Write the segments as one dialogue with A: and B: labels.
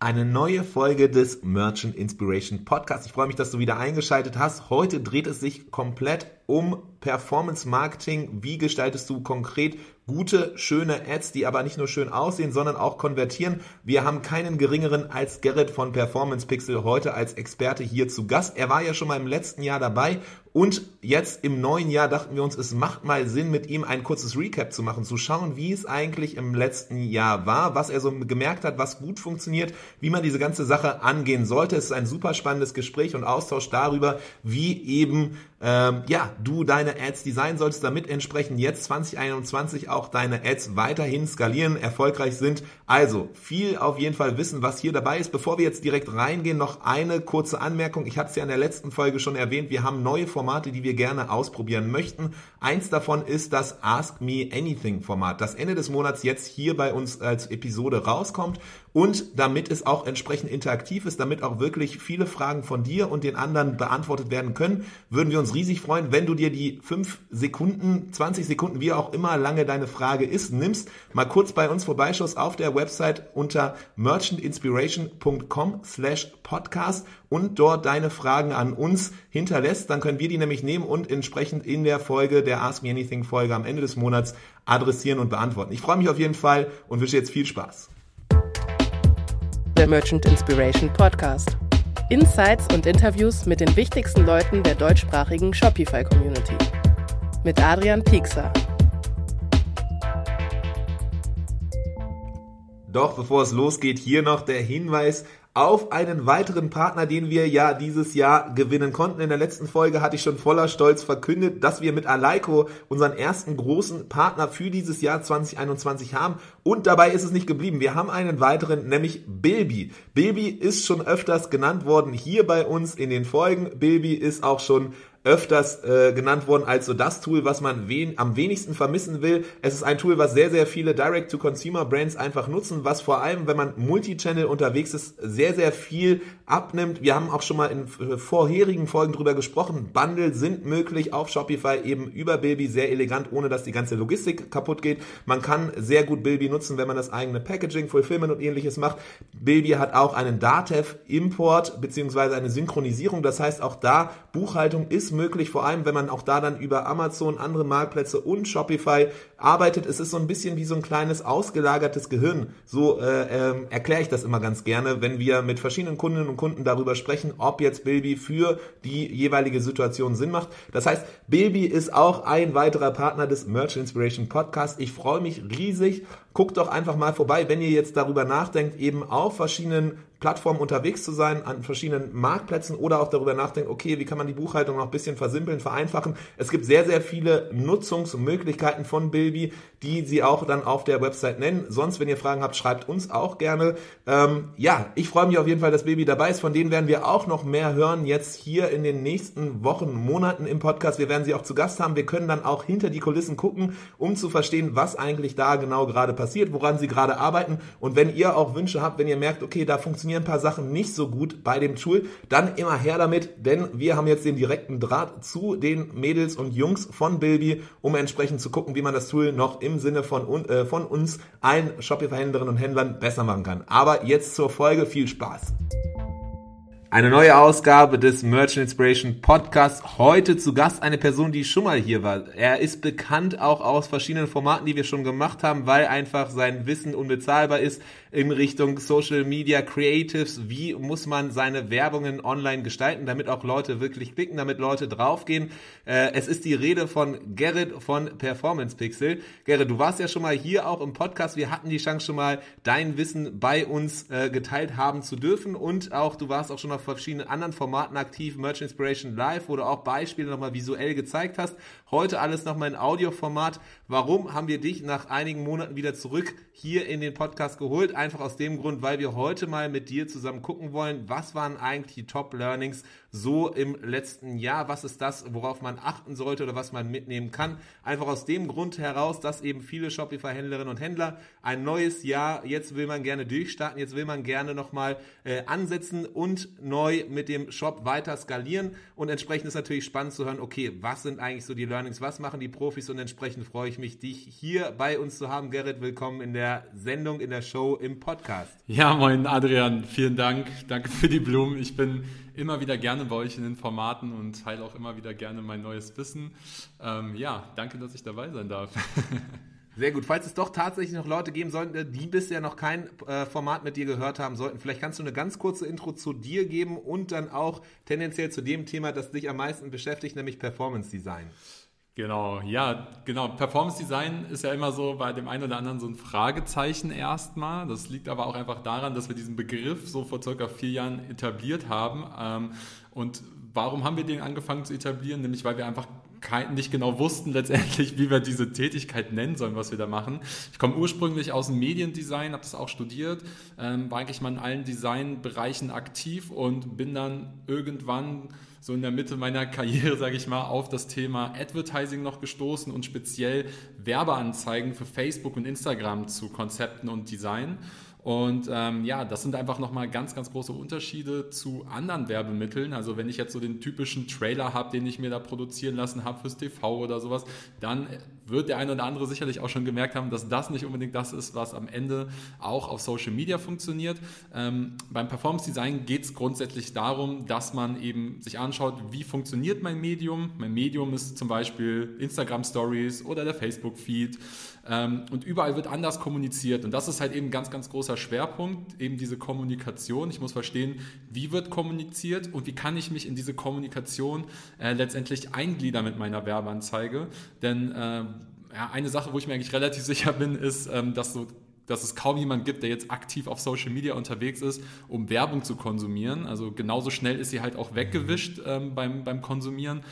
A: Eine neue Folge des Merchant Inspiration Podcast. Ich freue mich, dass du wieder eingeschaltet hast. Heute dreht es sich komplett um Performance Marketing. Wie gestaltest du konkret gute, schöne Ads, die aber nicht nur schön aussehen, sondern auch konvertieren? Wir haben keinen geringeren als Gerrit von Performance Pixel heute als Experte hier zu Gast. Er war ja schon mal im letzten Jahr dabei und jetzt im neuen Jahr dachten wir uns, es macht mal Sinn, mit ihm ein kurzes Recap zu machen, zu schauen, wie es eigentlich im letzten Jahr war, was er so gemerkt hat, was gut funktioniert, wie man diese ganze Sache angehen sollte. Es ist ein super spannendes Gespräch und Austausch darüber, wie eben ähm, ja, du deine Ads designen solltest, damit entsprechend jetzt 2021 auch deine Ads weiterhin skalieren, erfolgreich sind. Also viel auf jeden Fall wissen, was hier dabei ist. Bevor wir jetzt direkt reingehen, noch eine kurze Anmerkung. Ich hatte es ja in der letzten Folge schon erwähnt. Wir haben neue Formate, die wir gerne ausprobieren möchten. Eins davon ist das Ask Me Anything Format, das Ende des Monats jetzt hier bei uns als Episode rauskommt und damit es auch entsprechend interaktiv ist, damit auch wirklich viele Fragen von dir und den anderen beantwortet werden können, würden wir uns riesig freuen, wenn du dir die fünf Sekunden, 20 Sekunden, wie auch immer lange deine Frage ist, nimmst, mal kurz bei uns vorbeischaust auf der Website unter merchantinspiration.com slash podcast und dort deine Fragen an uns hinterlässt, dann können wir die nämlich nehmen und entsprechend in der Folge, der Ask Me Anything Folge am Ende des Monats adressieren und beantworten. Ich freue mich auf jeden Fall und wünsche jetzt viel Spaß
B: der Merchant Inspiration Podcast. Insights und Interviews mit den wichtigsten Leuten der deutschsprachigen Shopify-Community. Mit Adrian Piekser.
A: Doch bevor es losgeht, hier noch der Hinweis auf einen weiteren Partner, den wir ja dieses Jahr gewinnen konnten. In der letzten Folge hatte ich schon voller Stolz verkündet, dass wir mit Aleiko unseren ersten großen Partner für dieses Jahr 2021 haben. Und dabei ist es nicht geblieben. Wir haben einen weiteren, nämlich Bilby. Bilby ist schon öfters genannt worden hier bei uns in den Folgen. Bilby ist auch schon öfters äh, genannt worden als so das Tool, was man wen am wenigsten vermissen will. Es ist ein Tool, was sehr, sehr viele Direct-to-Consumer-Brands einfach nutzen, was vor allem, wenn man Multichannel unterwegs ist, sehr, sehr viel abnimmt. Wir haben auch schon mal in äh, vorherigen Folgen drüber gesprochen. Bundle sind möglich auf Shopify eben über Bilby sehr elegant, ohne dass die ganze Logistik kaputt geht. Man kann sehr gut Bilby nutzen, wenn man das eigene Packaging, Fulfillment und ähnliches macht. Bilby hat auch einen Datev-Import beziehungsweise eine Synchronisierung. Das heißt, auch da Buchhaltung ist möglich, vor allem wenn man auch da dann über Amazon, andere Marktplätze und Shopify arbeitet. Es ist so ein bisschen wie so ein kleines ausgelagertes Gehirn. So äh, äh, erkläre ich das immer ganz gerne, wenn wir mit verschiedenen Kundinnen und Kunden darüber sprechen, ob jetzt Bilby für die jeweilige Situation Sinn macht. Das heißt, Bilby ist auch ein weiterer Partner des Merchant Inspiration Podcast. Ich freue mich riesig. Guckt doch einfach mal vorbei, wenn ihr jetzt darüber nachdenkt, eben auf verschiedenen Plattformen unterwegs zu sein, an verschiedenen Marktplätzen oder auch darüber nachdenkt, okay, wie kann man die Buchhaltung noch ein bisschen versimpeln, vereinfachen. Es gibt sehr, sehr viele Nutzungsmöglichkeiten von Bilby, die sie auch dann auf der Website nennen. Sonst, wenn ihr Fragen habt, schreibt uns auch gerne. Ähm, ja, ich freue mich auf jeden Fall, dass Bilby dabei ist. Von denen werden wir auch noch mehr hören jetzt hier in den nächsten Wochen, Monaten im Podcast. Wir werden sie auch zu Gast haben. Wir können dann auch hinter die Kulissen gucken, um zu verstehen, was eigentlich da genau gerade passiert, woran sie gerade arbeiten. Und wenn ihr auch Wünsche habt, wenn ihr merkt, okay, da funktionieren ein paar Sachen nicht so gut bei dem Tool, dann immer her damit, denn wir haben jetzt den direkten Draht zu den Mädels und Jungs von Bilby, um entsprechend zu gucken, wie man das Tool noch im Sinne von, äh, von uns allen Shopify-Händlerinnen und Händlern besser machen kann. Aber jetzt zur Folge, viel Spaß! Eine neue Ausgabe des Merchant Inspiration Podcasts. Heute zu Gast eine Person, die schon mal hier war. Er ist bekannt auch aus verschiedenen Formaten, die wir schon gemacht haben, weil einfach sein Wissen unbezahlbar ist in Richtung Social Media Creatives. Wie muss man seine Werbungen online gestalten, damit auch Leute wirklich klicken, damit Leute draufgehen? Äh, es ist die Rede von Gerrit von Performance Pixel. Gerrit, du warst ja schon mal hier auch im Podcast. Wir hatten die Chance schon mal dein Wissen bei uns äh, geteilt haben zu dürfen und auch du warst auch schon auf verschiedenen anderen Formaten aktiv, Merch Inspiration Live, wo du auch Beispiele nochmal visuell gezeigt hast. Heute alles nochmal in Audioformat. Warum haben wir dich nach einigen Monaten wieder zurück hier in den Podcast geholt? Einfach aus dem Grund, weil wir heute mal mit dir zusammen gucken wollen, was waren eigentlich die Top Learnings so im letzten Jahr? Was ist das, worauf man achten sollte oder was man mitnehmen kann? Einfach aus dem Grund heraus, dass eben viele Shopify-Händlerinnen und Händler ein neues Jahr, jetzt will man gerne durchstarten, jetzt will man gerne nochmal äh, ansetzen und neu mit dem Shop weiter skalieren und entsprechend ist natürlich spannend zu hören, okay, was sind eigentlich so die Learnings, was machen die Profis und entsprechend freue ich mich, dich hier bei uns zu haben. Gerrit, willkommen in der Sendung, in der Show im Podcast.
C: Ja, moin Adrian, vielen Dank. Danke für die Blumen. Ich bin immer wieder gerne bei euch in den Formaten und teile auch immer wieder gerne mein neues Wissen. Ähm, ja, danke, dass ich dabei sein darf.
A: Sehr gut. Falls es doch tatsächlich noch Leute geben sollten, die bisher noch kein äh, Format mit dir gehört haben sollten, vielleicht kannst du eine ganz kurze Intro zu dir geben und dann auch tendenziell zu dem Thema, das dich am meisten beschäftigt, nämlich Performance Design.
C: Genau, ja, genau. Performance Design ist ja immer so bei dem einen oder anderen so ein Fragezeichen erstmal. Das liegt aber auch einfach daran, dass wir diesen Begriff so vor circa vier Jahren etabliert haben. Ähm, und warum haben wir den angefangen zu etablieren? Nämlich, weil wir einfach kein, nicht genau wussten letztendlich, wie wir diese Tätigkeit nennen sollen, was wir da machen. Ich komme ursprünglich aus dem Mediendesign, habe das auch studiert, ähm, war eigentlich mal in allen Designbereichen aktiv und bin dann irgendwann so in der Mitte meiner Karriere, sage ich mal, auf das Thema Advertising noch gestoßen und speziell Werbeanzeigen für Facebook und Instagram zu Konzepten und Design. Und ähm, ja, das sind einfach nochmal ganz, ganz große Unterschiede zu anderen Werbemitteln. Also wenn ich jetzt so den typischen Trailer habe, den ich mir da produzieren lassen habe fürs TV oder sowas, dann wird der eine oder andere sicherlich auch schon gemerkt haben, dass das nicht unbedingt das ist, was am Ende auch auf Social Media funktioniert. Ähm, beim Performance Design geht es grundsätzlich darum, dass man eben sich anschaut, wie funktioniert mein Medium. Mein Medium ist zum Beispiel Instagram Stories oder der Facebook Feed. Ähm, und überall wird anders kommuniziert. Und das ist halt eben ein ganz, ganz großer Schwerpunkt, eben diese Kommunikation. Ich muss verstehen, wie wird kommuniziert und wie kann ich mich in diese Kommunikation äh, letztendlich eingliedern mit meiner Werbeanzeige. Denn äh, ja, eine Sache, wo ich mir eigentlich relativ sicher bin, ist, ähm, dass so dass es kaum jemand gibt, der jetzt aktiv auf Social Media unterwegs ist, um Werbung zu konsumieren. Also genauso schnell ist sie halt auch weggewischt ähm, beim, beim Konsumieren.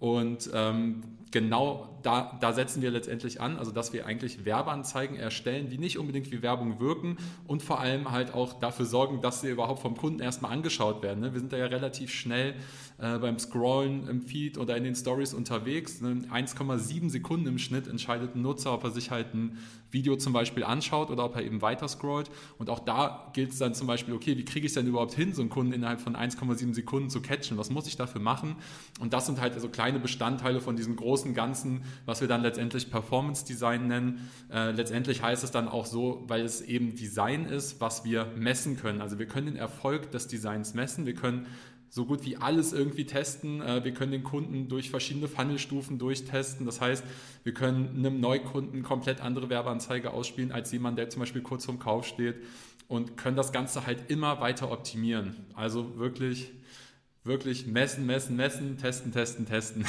C: Und ähm, genau da, da setzen wir letztendlich an, also dass wir eigentlich Werbeanzeigen erstellen, die nicht unbedingt wie Werbung wirken und vor allem halt auch dafür sorgen, dass sie überhaupt vom Kunden erstmal angeschaut werden. Ne? Wir sind da ja relativ schnell äh, beim Scrollen im Feed oder in den Stories unterwegs. Ne? 1,7 Sekunden im Schnitt entscheidet ein Nutzer, ob er sich halt ein Video zum Beispiel anschaut oder ob er eben weiter scrollt. Und auch da gilt es dann zum Beispiel, okay, wie kriege ich es denn überhaupt hin, so einen Kunden innerhalb von 1,7 Sekunden zu catchen? Was muss ich dafür machen? Und das sind halt so also kleine Bestandteile von diesem großen Ganzen, was wir dann letztendlich Performance Design nennen. Äh, letztendlich heißt es dann auch so, weil es eben Design ist, was wir messen können. Also wir können den Erfolg des Designs messen. Wir können so gut wie alles irgendwie testen. Äh, wir können den Kunden durch verschiedene Funnelstufen durchtesten. Das heißt, wir können einem Neukunden komplett andere Werbeanzeige ausspielen als jemand, der zum Beispiel kurz vorm Kauf steht und können das Ganze halt immer weiter optimieren. Also wirklich wirklich messen, messen, messen, testen, testen, testen.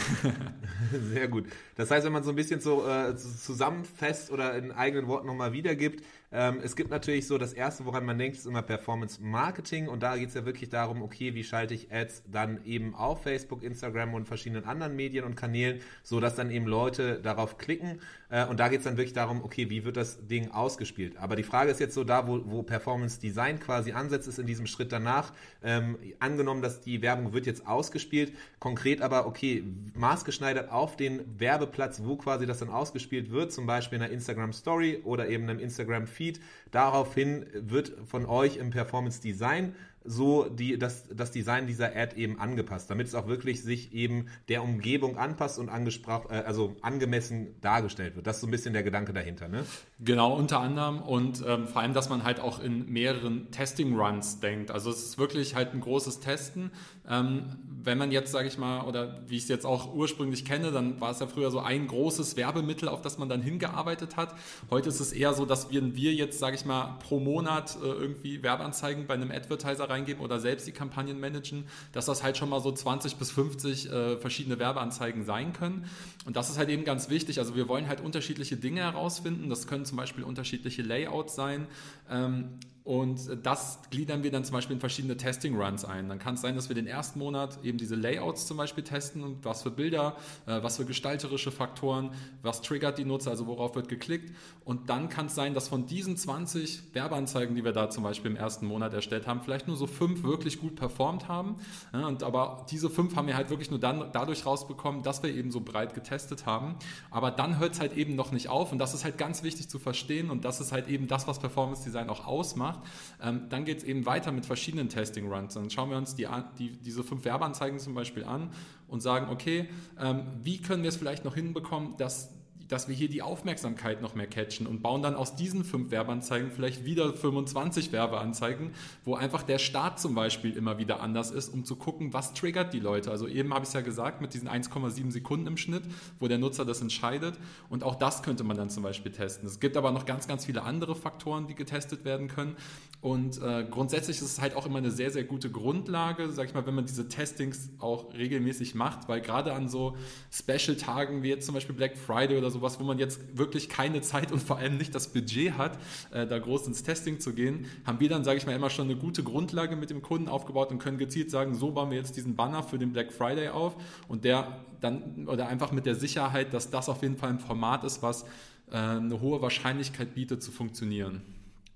A: Sehr gut. Das heißt, wenn man so ein bisschen so äh, zusammenfasst oder in eigenen Worten nochmal wiedergibt, ähm, es gibt natürlich so, das erste, woran man denkt, ist immer Performance Marketing. Und da geht es ja wirklich darum, okay, wie schalte ich Ads dann eben auf Facebook, Instagram und verschiedenen anderen Medien und Kanälen, so dass dann eben Leute darauf klicken. Äh, und da geht es dann wirklich darum, okay, wie wird das Ding ausgespielt. Aber die Frage ist jetzt so da, wo, wo Performance Design quasi ansetzt, ist in diesem Schritt danach, ähm, angenommen, dass die Werbung wird jetzt ausgespielt, konkret aber, okay, maßgeschneidert auf den Werbeplatz, wo quasi das dann ausgespielt wird, zum Beispiel in einer Instagram Story oder eben einem Instagram Feed. Daraufhin wird von euch im Performance Design so die, das, das Design dieser Ad eben angepasst, damit es auch wirklich sich eben der Umgebung anpasst und äh, also angemessen dargestellt wird. Das ist so ein bisschen der Gedanke dahinter, ne?
C: Genau, unter anderem und ähm, vor allem, dass man halt auch in mehreren Testing-Runs denkt. Also es ist wirklich halt ein großes Testen. Ähm, wenn man jetzt, sage ich mal, oder wie ich es jetzt auch ursprünglich kenne, dann war es ja früher so ein großes Werbemittel, auf das man dann hingearbeitet hat. Heute ist es eher so, dass wir, wir jetzt, sage ich mal, pro Monat äh, irgendwie Werbeanzeigen bei einem Advertiser rein reingeben oder selbst die Kampagnen managen, dass das halt schon mal so 20 bis 50 äh, verschiedene Werbeanzeigen sein können. Und das ist halt eben ganz wichtig. Also wir wollen halt unterschiedliche Dinge herausfinden. Das können zum Beispiel unterschiedliche Layouts sein. Ähm, und das gliedern wir dann zum Beispiel in verschiedene Testing-Runs ein. Dann kann es sein, dass wir den ersten Monat eben diese Layouts zum Beispiel testen und was für Bilder, äh, was für gestalterische Faktoren, was triggert die Nutzer, also worauf wird geklickt. Und dann kann es sein, dass von diesen 20 Werbeanzeigen, die wir da zum Beispiel im ersten Monat erstellt haben, vielleicht nur so fünf wirklich gut performt haben. und aber diese fünf haben wir halt wirklich nur dann dadurch rausbekommen, dass wir eben so breit getestet haben. Aber dann hört es halt eben noch nicht auf und das ist halt ganz wichtig zu verstehen und das ist halt eben das, was Performance Design auch ausmacht gemacht. Ähm, dann geht es eben weiter mit verschiedenen Testing Runs. Dann schauen wir uns die, die, diese fünf Werbeanzeigen zum Beispiel an und sagen, okay, ähm, wie können wir es vielleicht noch hinbekommen, dass dass wir hier die Aufmerksamkeit noch mehr catchen und bauen dann aus diesen fünf Werbeanzeigen vielleicht wieder 25 Werbeanzeigen, wo einfach der Start zum Beispiel immer wieder anders ist, um zu gucken, was triggert die Leute. Also eben habe ich es ja gesagt, mit diesen 1,7 Sekunden im Schnitt, wo der Nutzer das entscheidet. Und auch das könnte man dann zum Beispiel testen. Es gibt aber noch ganz, ganz viele andere Faktoren, die getestet werden können. Und äh, grundsätzlich ist es halt auch immer eine sehr, sehr gute Grundlage, sag ich mal, wenn man diese Testings auch regelmäßig macht, weil gerade an so Special-Tagen wie jetzt zum Beispiel Black Friday oder sowas, wo man jetzt wirklich keine Zeit und vor allem nicht das Budget hat, äh, da groß ins Testing zu gehen, haben wir dann, sage ich mal, immer schon eine gute Grundlage mit dem Kunden aufgebaut und können gezielt sagen, so bauen wir jetzt diesen Banner für den Black Friday auf und der dann, oder einfach mit der Sicherheit, dass das auf jeden Fall ein Format ist, was äh, eine hohe Wahrscheinlichkeit bietet zu funktionieren.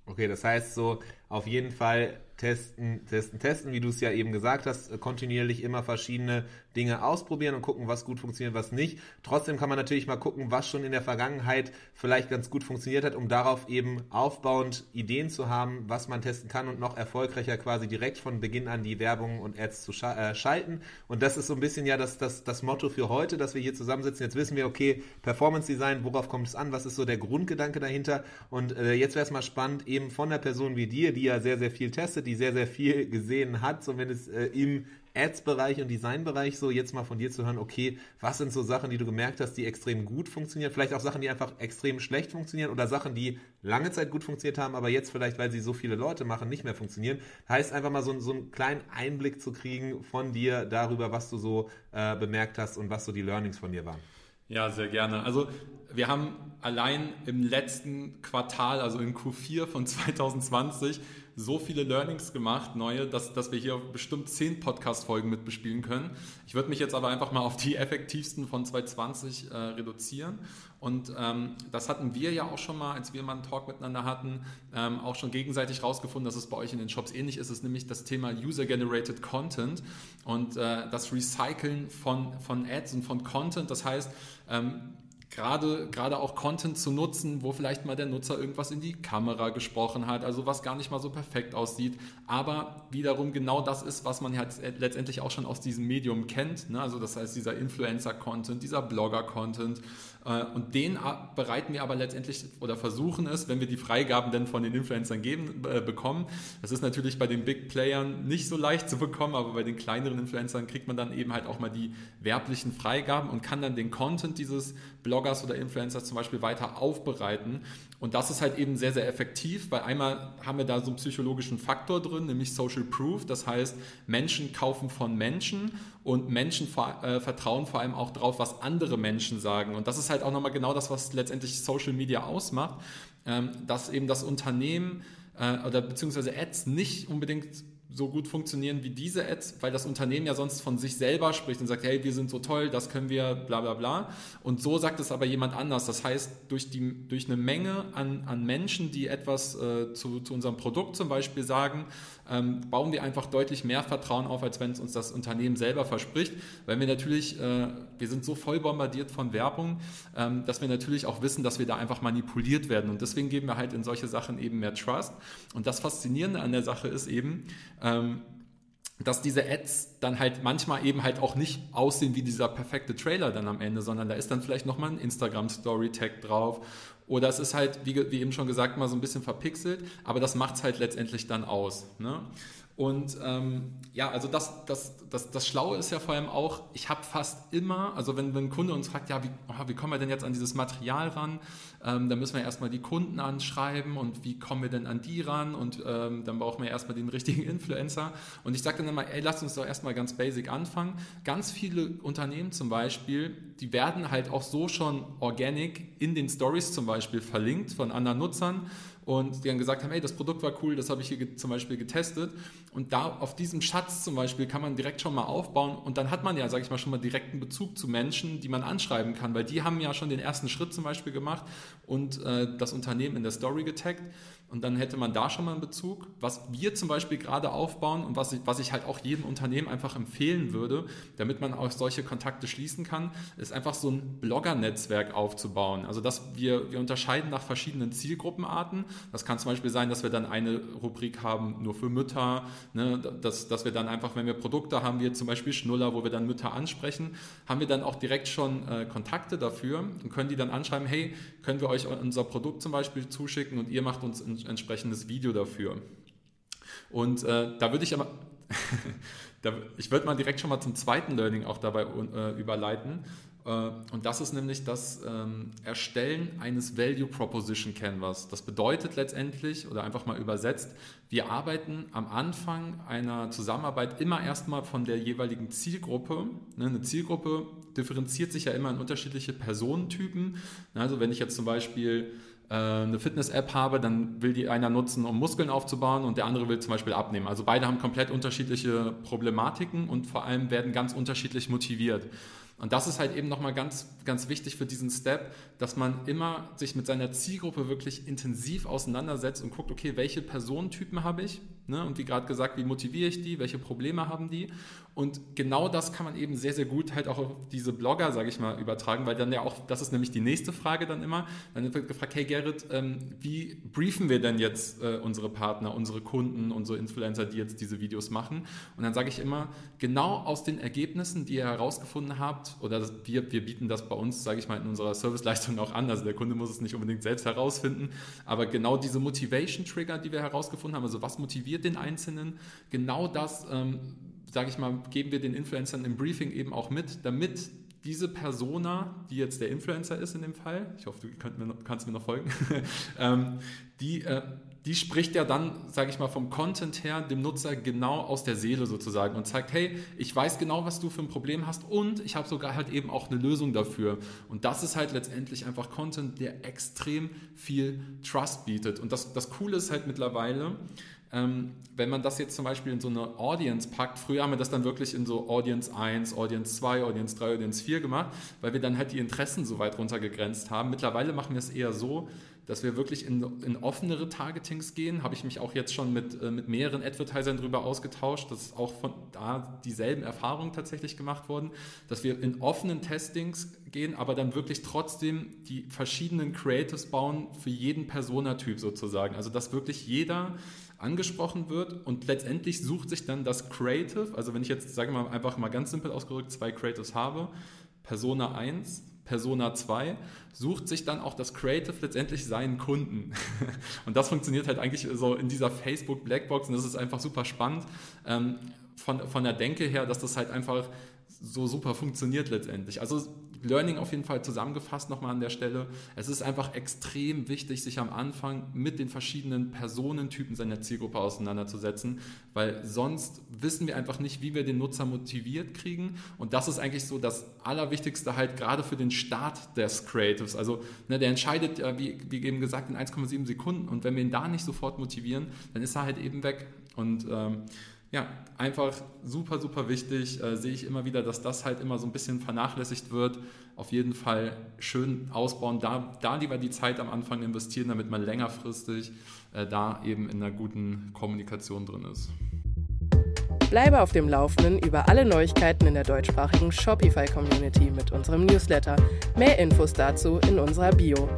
A: Okay, das heißt so, auf jeden Fall testen, testen, testen, wie du es ja eben gesagt hast, äh, kontinuierlich immer verschiedene Dinge ausprobieren und gucken, was gut funktioniert, was nicht. Trotzdem kann man natürlich mal gucken, was schon in der Vergangenheit vielleicht ganz gut funktioniert hat, um darauf eben aufbauend Ideen zu haben, was man testen kann und noch erfolgreicher quasi direkt von Beginn an die Werbung und Ads zu äh, schalten. Und das ist so ein bisschen ja das, das, das Motto für heute, dass wir hier zusammensitzen. Jetzt wissen wir, okay, Performance Design, worauf kommt es an? Was ist so der Grundgedanke dahinter? Und äh, jetzt wäre es mal spannend, eben von der Person wie dir, die ja sehr, sehr viel testet, die sehr, sehr viel gesehen hat, zumindest äh, im Ads-Bereich und Design-Bereich, so jetzt mal von dir zu hören, okay, was sind so Sachen, die du gemerkt hast, die extrem gut funktionieren, vielleicht auch Sachen, die einfach extrem schlecht funktionieren oder Sachen, die lange Zeit gut funktioniert haben, aber jetzt vielleicht, weil sie so viele Leute machen, nicht mehr funktionieren. Heißt einfach mal so, so einen kleinen Einblick zu kriegen von dir darüber, was du so äh, bemerkt hast und was so die Learnings von dir waren.
C: Ja, sehr gerne. Also wir haben allein im letzten Quartal, also in Q4 von 2020, so viele Learnings gemacht, neue, dass, dass wir hier bestimmt zehn Podcast-Folgen mit bespielen können. Ich würde mich jetzt aber einfach mal auf die effektivsten von 2020 äh, reduzieren. Und ähm, das hatten wir ja auch schon mal, als wir mal einen Talk miteinander hatten, ähm, auch schon gegenseitig rausgefunden, dass es bei euch in den Shops ähnlich ist. Es ist nämlich das Thema User-Generated Content und äh, das Recyceln von, von Ads und von Content. Das heißt, ähm, gerade, gerade auch Content zu nutzen, wo vielleicht mal der Nutzer irgendwas in die Kamera gesprochen hat, also was gar nicht mal so perfekt aussieht, aber wiederum genau das ist, was man ja letztendlich auch schon aus diesem Medium kennt, ne? also das heißt dieser Influencer-Content, dieser Blogger-Content und den bereiten wir aber letztendlich oder versuchen es, wenn wir die Freigaben denn von den Influencern geben, äh, bekommen. Das ist natürlich bei den Big Playern nicht so leicht zu bekommen, aber bei den kleineren Influencern kriegt man dann eben halt auch mal die werblichen Freigaben und kann dann den Content dieses Bloggers oder Influencers zum Beispiel weiter aufbereiten. Und das ist halt eben sehr, sehr effektiv, weil einmal haben wir da so einen psychologischen Faktor drin, nämlich Social Proof. Das heißt, Menschen kaufen von Menschen und Menschen äh, vertrauen vor allem auch drauf, was andere Menschen sagen. Und das ist halt auch nochmal genau das, was letztendlich Social Media ausmacht, ähm, dass eben das Unternehmen äh, oder beziehungsweise Ads nicht unbedingt so gut funktionieren wie diese Ads, weil das Unternehmen ja sonst von sich selber spricht und sagt, hey, wir sind so toll, das können wir, bla bla bla. Und so sagt es aber jemand anders. Das heißt, durch, die, durch eine Menge an, an Menschen, die etwas äh, zu, zu unserem Produkt zum Beispiel sagen, ähm, bauen wir einfach deutlich mehr Vertrauen auf, als wenn es uns das Unternehmen selber verspricht. Weil wir natürlich, äh, wir sind so voll bombardiert von Werbung, ähm, dass wir natürlich auch wissen, dass wir da einfach manipuliert werden. Und deswegen geben wir halt in solche Sachen eben mehr Trust. Und das Faszinierende an der Sache ist eben, ähm, dass diese Ads dann halt manchmal eben halt auch nicht aussehen wie dieser perfekte Trailer dann am Ende, sondern da ist dann vielleicht nochmal ein Instagram Story Tag drauf oder es ist halt, wie, wie eben schon gesagt, mal so ein bisschen verpixelt, aber das macht es halt letztendlich dann aus. Ne? Und ähm, ja, also das, das, das, das Schlaue ist ja vor allem auch, ich habe fast immer, also wenn, wenn ein Kunde uns fragt, ja, wie, oh, wie kommen wir denn jetzt an dieses Material ran, ähm, dann müssen wir erstmal die Kunden anschreiben und wie kommen wir denn an die ran und ähm, dann brauchen wir erstmal den richtigen Influencer. Und ich sage dann immer, ey, lass uns doch erstmal ganz basic anfangen. Ganz viele Unternehmen zum Beispiel, die werden halt auch so schon organic in den Stories zum Beispiel verlinkt von anderen Nutzern und die dann gesagt haben, hey, das Produkt war cool, das habe ich hier zum Beispiel getestet. Und da auf diesem Schatz zum Beispiel kann man direkt schon mal aufbauen und dann hat man ja, sage ich mal, schon mal direkten Bezug zu Menschen, die man anschreiben kann, weil die haben ja schon den ersten Schritt zum Beispiel gemacht und äh, das Unternehmen in der Story getaggt. Und dann hätte man da schon mal einen Bezug. Was wir zum Beispiel gerade aufbauen und was ich, was ich halt auch jedem Unternehmen einfach empfehlen würde, damit man auch solche Kontakte schließen kann, ist einfach so ein Blogger-Netzwerk aufzubauen. Also dass wir, wir unterscheiden nach verschiedenen Zielgruppenarten. Das kann zum Beispiel sein, dass wir dann eine Rubrik haben nur für Mütter, ne, dass, dass wir dann einfach, wenn wir Produkte haben, wie zum Beispiel Schnuller, wo wir dann Mütter ansprechen, haben wir dann auch direkt schon äh, Kontakte dafür und können die dann anschreiben, hey, können wir euch unser Produkt zum Beispiel zuschicken und ihr macht uns ein entsprechendes Video dafür. Und äh, da würde ich aber, da, ich würde mal direkt schon mal zum zweiten Learning auch dabei äh, überleiten. Äh, und das ist nämlich das ähm, Erstellen eines Value Proposition Canvas. Das bedeutet letztendlich oder einfach mal übersetzt, wir arbeiten am Anfang einer Zusammenarbeit immer erstmal von der jeweiligen Zielgruppe. Ne, eine Zielgruppe differenziert sich ja immer in unterschiedliche Personentypen. Also wenn ich jetzt zum Beispiel eine Fitness-App habe, dann will die einer nutzen, um Muskeln aufzubauen und der andere will zum Beispiel abnehmen. Also beide haben komplett unterschiedliche Problematiken und vor allem werden ganz unterschiedlich motiviert. Und das ist halt eben nochmal ganz, ganz wichtig für diesen Step, dass man immer sich mit seiner Zielgruppe wirklich intensiv auseinandersetzt und guckt, okay, welche Personentypen habe ich? Ne? Und wie gerade gesagt, wie motiviere ich die? Welche Probleme haben die? Und genau das kann man eben sehr, sehr gut halt auch auf diese Blogger, sage ich mal, übertragen, weil dann ja auch, das ist nämlich die nächste Frage dann immer, dann wird gefragt, hey Gerrit, ähm, wie briefen wir denn jetzt äh, unsere Partner, unsere Kunden, unsere Influencer, die jetzt diese Videos machen? Und dann sage ich immer, genau aus den Ergebnissen, die ihr herausgefunden habt, oder wir, wir bieten das bei uns, sage ich mal, in unserer Serviceleistung auch an, also der Kunde muss es nicht unbedingt selbst herausfinden, aber genau diese Motivation-Trigger, die wir herausgefunden haben, also was motiviert den Einzelnen, genau das ähm, sage ich mal, geben wir den Influencern im Briefing eben auch mit, damit diese Persona, die jetzt der Influencer ist in dem Fall, ich hoffe, du mir, kannst mir noch folgen, ähm, die, äh, die spricht ja dann, sage ich mal, vom Content her dem Nutzer genau aus der Seele sozusagen und zeigt, hey, ich weiß genau, was du für ein Problem hast und ich habe sogar halt eben auch eine Lösung dafür. Und das ist halt letztendlich einfach Content, der extrem viel Trust bietet. Und das, das Coole ist halt mittlerweile, ähm, wenn man das jetzt zum Beispiel in so eine Audience packt, früher haben wir das dann wirklich in so Audience 1, Audience 2, Audience 3, Audience 4 gemacht, weil wir dann halt die Interessen so weit runtergegrenzt haben. Mittlerweile machen wir es eher so, dass wir wirklich in, in offenere Targetings gehen. Habe ich mich auch jetzt schon mit, äh, mit mehreren Advertisern darüber ausgetauscht, dass auch von da dieselben Erfahrungen tatsächlich gemacht wurden, dass wir in offenen Testings gehen, aber dann wirklich trotzdem die verschiedenen Creatives bauen für jeden Personatyp sozusagen. Also dass wirklich jeder angesprochen wird und letztendlich sucht sich dann das Creative, also wenn ich jetzt, sage mal, einfach mal ganz simpel ausgedrückt zwei Creatives habe, Persona 1, Persona 2, sucht sich dann auch das Creative letztendlich seinen Kunden. Und das funktioniert halt eigentlich so in dieser Facebook Blackbox und das ist einfach super spannend ähm, von, von der Denke her, dass das halt einfach so super funktioniert letztendlich. Also Learning auf jeden Fall zusammengefasst nochmal an der Stelle. Es ist einfach extrem wichtig, sich am Anfang mit den verschiedenen Personentypen seiner Zielgruppe auseinanderzusetzen, weil sonst wissen wir einfach nicht, wie wir den Nutzer motiviert kriegen. Und das ist eigentlich so das Allerwichtigste halt gerade für den Start des Creatives. Also ne, der entscheidet ja, wie, wie eben gesagt, in 1,7 Sekunden. Und wenn wir ihn da nicht sofort motivieren, dann ist er halt eben weg. Und ähm, ja, einfach super, super wichtig. Äh, sehe ich immer wieder, dass das halt immer so ein bisschen vernachlässigt wird. Auf jeden Fall schön ausbauen, da, da lieber die Zeit am Anfang investieren, damit man längerfristig äh, da eben in einer guten Kommunikation drin ist.
B: Bleibe auf dem Laufenden über alle Neuigkeiten in der deutschsprachigen Shopify-Community mit unserem Newsletter. Mehr Infos dazu in unserer Bio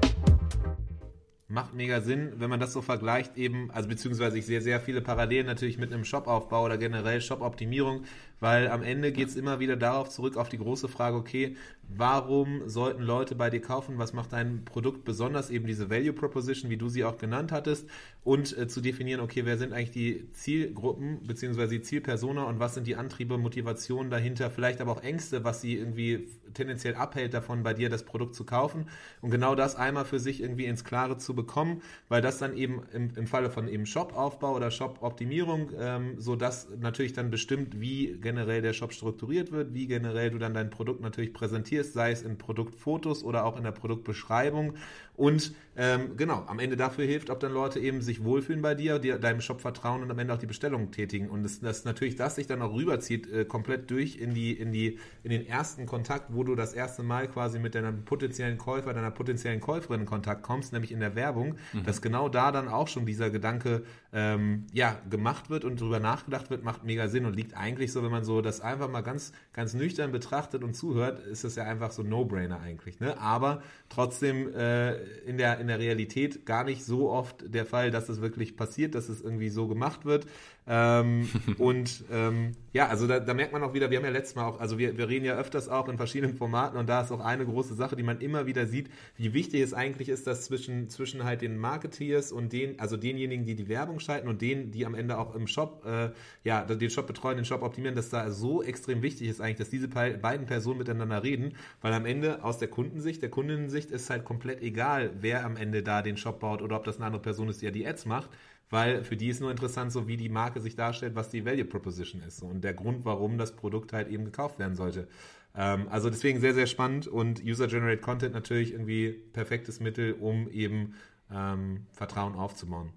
A: macht mega Sinn, wenn man das so vergleicht eben, also beziehungsweise ich sehe sehr viele Parallelen natürlich mit einem Shopaufbau oder generell Shop-Optimierung, weil am Ende geht es immer wieder darauf zurück, auf die große Frage, okay, warum sollten Leute bei dir kaufen, was macht dein Produkt besonders, eben diese Value Proposition, wie du sie auch genannt hattest, und äh, zu definieren, okay, wer sind eigentlich die Zielgruppen, beziehungsweise die Zielpersona und was sind die Antriebe, Motivationen dahinter, vielleicht aber auch Ängste, was sie irgendwie tendenziell abhält davon, bei dir das Produkt zu kaufen? Und genau das einmal für sich irgendwie ins Klare zu bekommen, weil das dann eben im, im Falle von eben Shop-Aufbau oder Shop-Optimierung ähm, so das natürlich dann bestimmt, wie generell der Shop strukturiert wird, wie generell du dann dein Produkt natürlich präsentierst, sei es in Produktfotos oder auch in der Produktbeschreibung. Und ähm, genau, am Ende dafür hilft, ob dann Leute eben sich wohlfühlen bei dir, dir deinem Shop vertrauen und am Ende auch die Bestellung tätigen. Und das, das natürlich das sich dann auch rüberzieht, äh, komplett durch in die, in die, in den ersten Kontakt, wo du das erste Mal quasi mit deinem potenziellen Käufer, deiner potenziellen Käuferin in Kontakt kommst, nämlich in der Werbung, mhm. dass genau da dann auch schon dieser Gedanke ähm, ja gemacht wird und drüber nachgedacht wird, macht mega Sinn und liegt eigentlich so, wenn man so das einfach mal ganz, ganz nüchtern betrachtet und zuhört, ist das ja einfach so No-Brainer eigentlich. Ne? Aber trotzdem äh, in, der, in der Realität gar nicht so oft der Fall, dass es wirklich passiert, dass es irgendwie so gemacht wird. Ähm, und ähm, ja, also da, da merkt man auch wieder, wir haben ja letztes Mal auch, also wir, wir reden ja öfters auch in verschiedenen Formaten und da ist auch eine große Sache, die man immer wieder sieht, wie wichtig es eigentlich ist, dass zwischen, zwischen halt den Marketeers und den, also denjenigen, die die Werbung schalten und denen, die am Ende auch im Shop, äh, ja, den Shop betreuen, den Shop optimieren, dass da so extrem wichtig ist eigentlich, dass diese beiden Personen miteinander reden, weil am Ende aus der Kundensicht, der Kundinnensicht ist halt komplett egal, wer am Ende da den Shop baut oder ob das eine andere Person ist, die ja die Ads macht weil für die ist nur interessant, so wie die Marke sich darstellt, was die Value Proposition ist und der Grund, warum das Produkt halt eben gekauft werden sollte. Ähm, also deswegen sehr, sehr spannend und User-Generated Content natürlich irgendwie perfektes Mittel, um eben ähm, Vertrauen aufzubauen.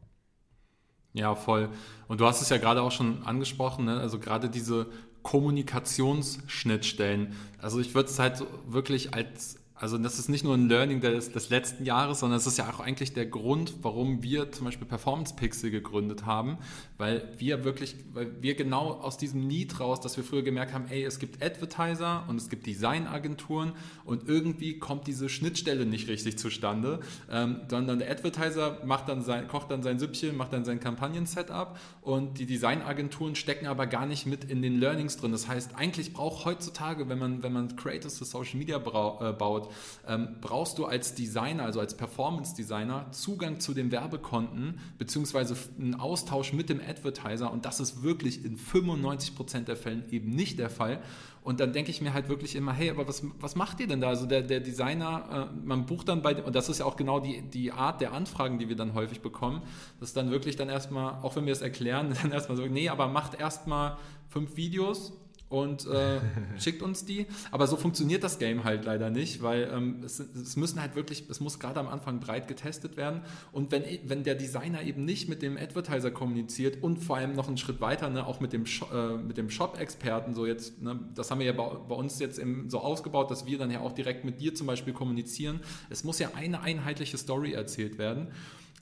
C: Ja, voll. Und du hast es ja gerade auch schon angesprochen, ne? also gerade diese Kommunikationsschnittstellen. Also ich würde es halt wirklich als also das ist nicht nur ein Learning des, des letzten Jahres, sondern es ist ja auch eigentlich der Grund, warum wir zum Beispiel Performance Pixel gegründet haben, weil wir wirklich, weil wir genau aus diesem Need raus, dass wir früher gemerkt haben, ey, es gibt Advertiser und es gibt Designagenturen und irgendwie kommt diese Schnittstelle nicht richtig zustande, ähm, sondern der Advertiser macht dann sein, kocht dann sein Süppchen, macht dann sein Kampagnen-Setup und die Designagenturen stecken aber gar nicht mit in den Learnings drin. Das heißt, eigentlich braucht heutzutage, wenn man, wenn man Creators für Social Media äh, baut, ähm, brauchst du als Designer, also als Performance-Designer, Zugang zu den Werbekonten beziehungsweise einen Austausch mit dem Advertiser und das ist wirklich in 95% der Fällen eben nicht der Fall. Und dann denke ich mir halt wirklich immer, hey, aber was, was macht ihr denn da? Also der, der Designer, äh, man bucht dann bei, und das ist ja auch genau die, die Art der Anfragen, die wir dann häufig bekommen, dass dann wirklich dann erstmal, auch wenn wir es erklären, dann erstmal so, nee, aber macht erstmal fünf Videos und äh, schickt uns die. Aber so funktioniert das Game halt leider nicht, weil ähm, es, es, müssen halt wirklich, es muss gerade am Anfang breit getestet werden. Und wenn, wenn der Designer eben nicht mit dem Advertiser kommuniziert und vor allem noch einen Schritt weiter, ne, auch mit dem, äh, mit dem Shop-Experten, so jetzt, ne, das haben wir ja bei, bei uns jetzt eben so ausgebaut, dass wir dann ja auch direkt mit dir zum Beispiel kommunizieren. Es muss ja eine einheitliche Story erzählt werden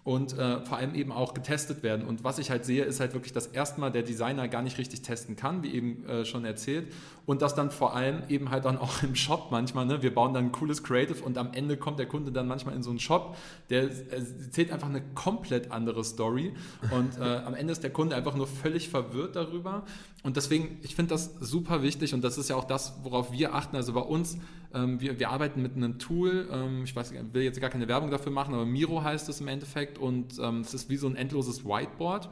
C: und äh, vor allem eben auch getestet werden. Und was ich halt sehe, ist halt wirklich, dass erstmal der Designer gar nicht richtig testen kann, wie eben äh, schon erzählt. Und das dann vor allem eben halt dann auch im Shop manchmal, ne? wir bauen dann ein cooles Creative und am Ende kommt der Kunde dann manchmal in so einen Shop, der erzählt einfach eine komplett andere Story. Und äh, am Ende ist der Kunde einfach nur völlig verwirrt darüber. Und deswegen, ich finde das super wichtig und das ist ja auch das, worauf wir achten. Also bei uns, ähm, wir, wir arbeiten mit einem Tool, ähm, ich weiß, will jetzt gar keine Werbung dafür machen, aber Miro heißt es im Endeffekt und ähm, es ist wie so ein endloses Whiteboard.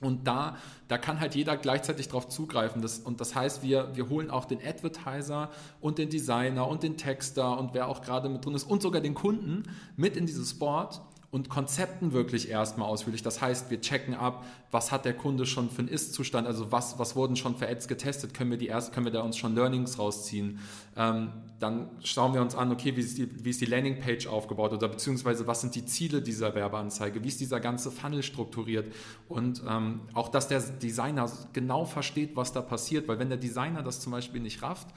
C: Und da, da kann halt jeder gleichzeitig drauf zugreifen. Das, und das heißt, wir, wir holen auch den Advertiser und den Designer und den Texter und wer auch gerade mit drin ist und sogar den Kunden mit in dieses Board und Konzepten wirklich erstmal ausführlich. Das heißt, wir checken ab, was hat der Kunde schon für einen Ist-Zustand, also was, was wurden schon für Ads getestet, können wir die erst, können wir da uns schon Learnings rausziehen. Ähm, dann schauen wir uns an, okay, wie ist, die, wie ist die Landingpage aufgebaut oder beziehungsweise was sind die Ziele dieser Werbeanzeige, wie ist dieser ganze Funnel strukturiert und ähm, auch, dass der Designer genau versteht, was da passiert, weil wenn der Designer das zum Beispiel nicht rafft,